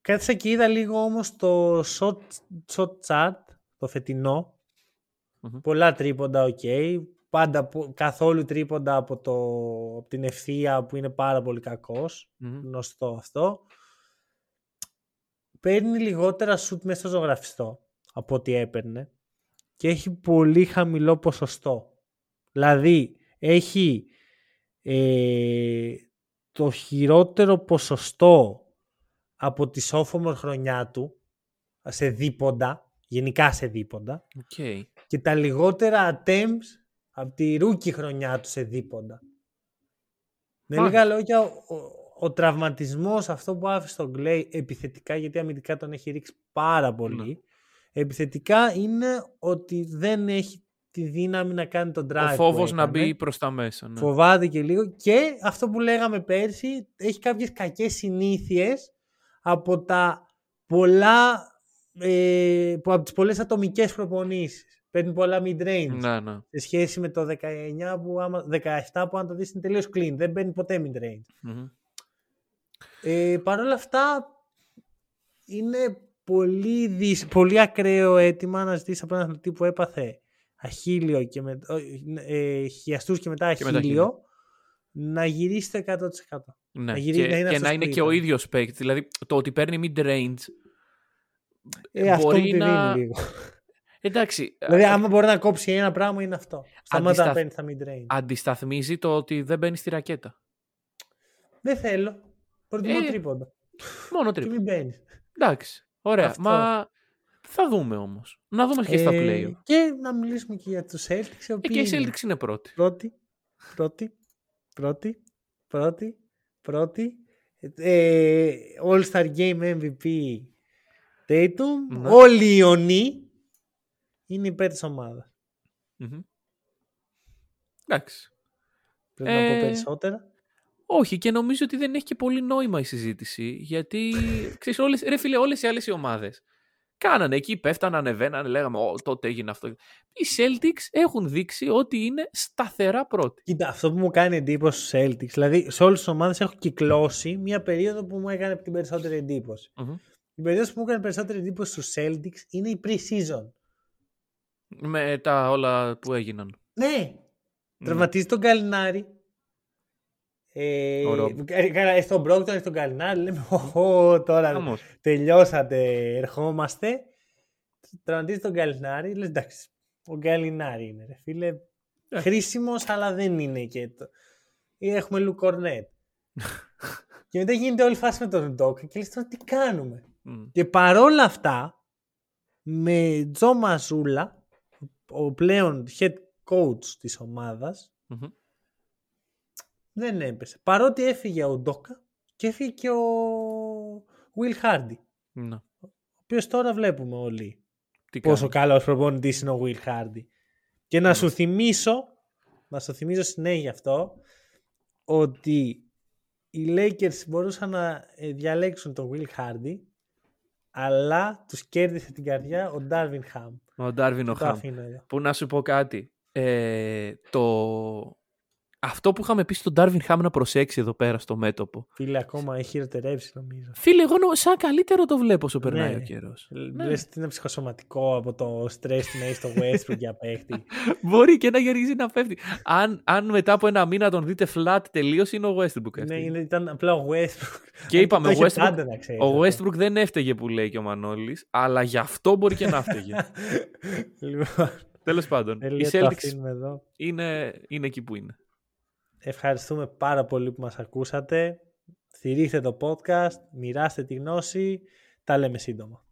Κάθισα και είδα λίγο όμως το shot, shot chart, το φετινό. Μμμ. Πολλά τρίποντα, οκ. Πάντα που- καθόλου τρίποντα από, το, από την ευθεία που είναι πάρα πολύ κακός. Μμμ. Γνωστό αυτό. Παίρνει λιγότερα σουτ μέσα στο ζωγραφιστό από ό,τι έπαιρνε και έχει πολύ χαμηλό ποσοστό. Δηλαδή έχει ε, το χειρότερο ποσοστό από τη sophomore χρονιά του σε δίποντα, γενικά σε δίποντα Οκ. και τα λιγότερα attempts από τη rookie χρονιά του σε δίποντα. Με Μάλιστα. λίγα λόγια, ο, ο, ο τραυματισμός αυτό που άφησε τον Clay επιθετικά, γιατί αμυντικά τον έχει ρίξει πάρα πολύ, Ναι. επιθετικά είναι ότι δεν έχει τη δύναμη να κάνει τον drive Ο που φόβος να έκανε. μπει προς τα μέσα. Ναι. Φοβάται και λίγο και αυτό που λέγαμε πέρσι έχει κάποιες κακές συνήθειες από τα πολλά ε, που από τις πολλές ατομικές προπονήσεις. Παίρνει πολλά mid-range Ναι, ναι. σε σχέση με το 19 που άμα, 17 που αν το δεις είναι τελείως clean. Δεν παίρνει ποτέ mid-range. Μμμ. Ε, Παρ' όλα αυτά είναι πολύ, δυσ... πολύ ακραίο αίτημα να ζητήσεις από έναν αθλητή που έπαθε αχίλιο και με... ε, χιαστούς και μετά Και μετά αχίλιο να γυρίσει το 100%. Ναι. Να γυρίσει- και να είναι και αυτός να που είναι και ήταν. ο ίδιος παίκτης. Δηλαδή το ότι παίρνει mid-range. Ε, αυτό μπορεί μου τη να- δίνει λίγο. Εντάξει. δηλαδή, α- άμα μπορεί να κόψει ένα πράγμα, είναι αυτό. Σταμάτα να Αντισταθ- παίρνει τα mid-range. Αντισταθμίζει το ότι δεν μπαίνει στη ρακέτα. Δεν θέλω. Προτιμώ Ε, τρίποντα. Μόνο Και τρίπο. μην μπαίνεις. Εντάξει. Ωραία. Αυτό. Μα θα δούμε όμως. Να δούμε και στα play. και να μιλήσουμε και για τους Celtics. οι Ε, οποίοι και η είναι Celtics είναι πρώτη. Πρώτη, πρώτη, πρώτη, πρώτη, πρώτη. Ε, All-Star Game MVP Tatum. Ναι. Όλοι οι Ιωνοί είναι υπέρ της ομάδας. Μμμ. Εντάξει. Πρέπει να Ε, πω περισσότερα. Όχι, και νομίζω ότι δεν έχει και πολύ νόημα η συζήτηση. Γιατί, ξέρεις, όλες, ρε φίλε, όλες οι άλλες οι ομάδες κάνανε εκεί, πέφτανε, ανεβαίνανε, λέγαμε, Ω, τότε έγινε αυτό. Οι Celtics έχουν δείξει ότι είναι σταθερά πρώτοι. Κοίτα, αυτό που μου κάνει εντύπωση στους Celtics, δηλαδή σε όλες τις ομάδες έχω κυκλώσει μια περίοδο που μου έκανε την περισσότερη εντύπωση. Μμμ. Η περίοδος που μου έκανε περισσότερη εντύπωση στους Celtics είναι η pre-season. Με τα όλα που έγιναν. Ναι, Τραυματίζει τον Καλινάρη. Ε, Ο Ρομπ. ε, καλά, ε, στον Μπρόκτον, ε, στον Καλινάρη. Λέμε, «Οχο, τώρα Χαμός. τελειώσατε, ερχόμαστε. Τραυματίζεις τον Καλινάρη. Λες, εντάξει, ο Καλινάρη είναι, ρε φίλε. Ε. Χρήσιμος, αλλά δεν είναι και το. Ή έχουμε Λου Κορνέτ. και μετά γίνεται όλη η φάση με τον Ντόκα και λες τώρα τι κάνουμε. Μμ. Και παρόλα αυτά, με Τζο Μαζούλα, ο πλέον head coach της ομάδας, Μμμ. Δεν έπεσε. Παρότι έφυγε ο Ντόκα και έφυγε και ο Will Hardy, ο Ναι. οποίος τώρα βλέπουμε όλοι Τι πόσο κάνει. καλός προπονητής είναι ο Will Hardy. Και να σου θυμίσω, να σου θυμίζω συνέχεια αυτό, ότι οι Lakers μπορούσαν να ε, διαλέξουν τον Will Hardy, αλλά τους κέρδισε την καρδιά ο Darvin Ham. Ο Ντάρβιν ο Το Χαμ. αφήνω εδώ. Που να σου πω κάτι. Ε, το... αυτό που είχαμε πει στον Ντάρβιν Χάμ να προσέξει εδώ πέρα στο μέτωπο. Φίλε, ακόμα έχει χειροτερεύσει νομίζω. Φίλε, εγώ νο- σαν καλύτερο το βλέπω όσο περνάει Ναι. ο καιρός. Ναι. Λες ότι είναι ψυχοσωματικό από το stress να έχει στο Westbrook για παίχτη. Μπορεί και να γυρίζει να πέφτει. αν, αν μετά από ένα μήνα τον δείτε flat τελείω, είναι ο Westbrook. αυτή. ναι, είναι, ήταν απλά ο Westbrook. Και είπαμε, Το ο είχε Westbrook, πάντα, να ξέρεις ο αυτό. Westbrook δεν έφταιγε που λέει και ο Μανώλης, αλλά γι' αυτό μπορεί και να έφταιγε. λοιπόν, Τέλος πάντων, οι Elliot, το Celtics αφήνουμε εδώ. είναι, είναι εκεί που είναι. Ευχαριστούμε πάρα πολύ που μας ακούσατε. Στηρίχτε το podcast, μοιράστε τη γνώση. Τα λέμε σύντομα.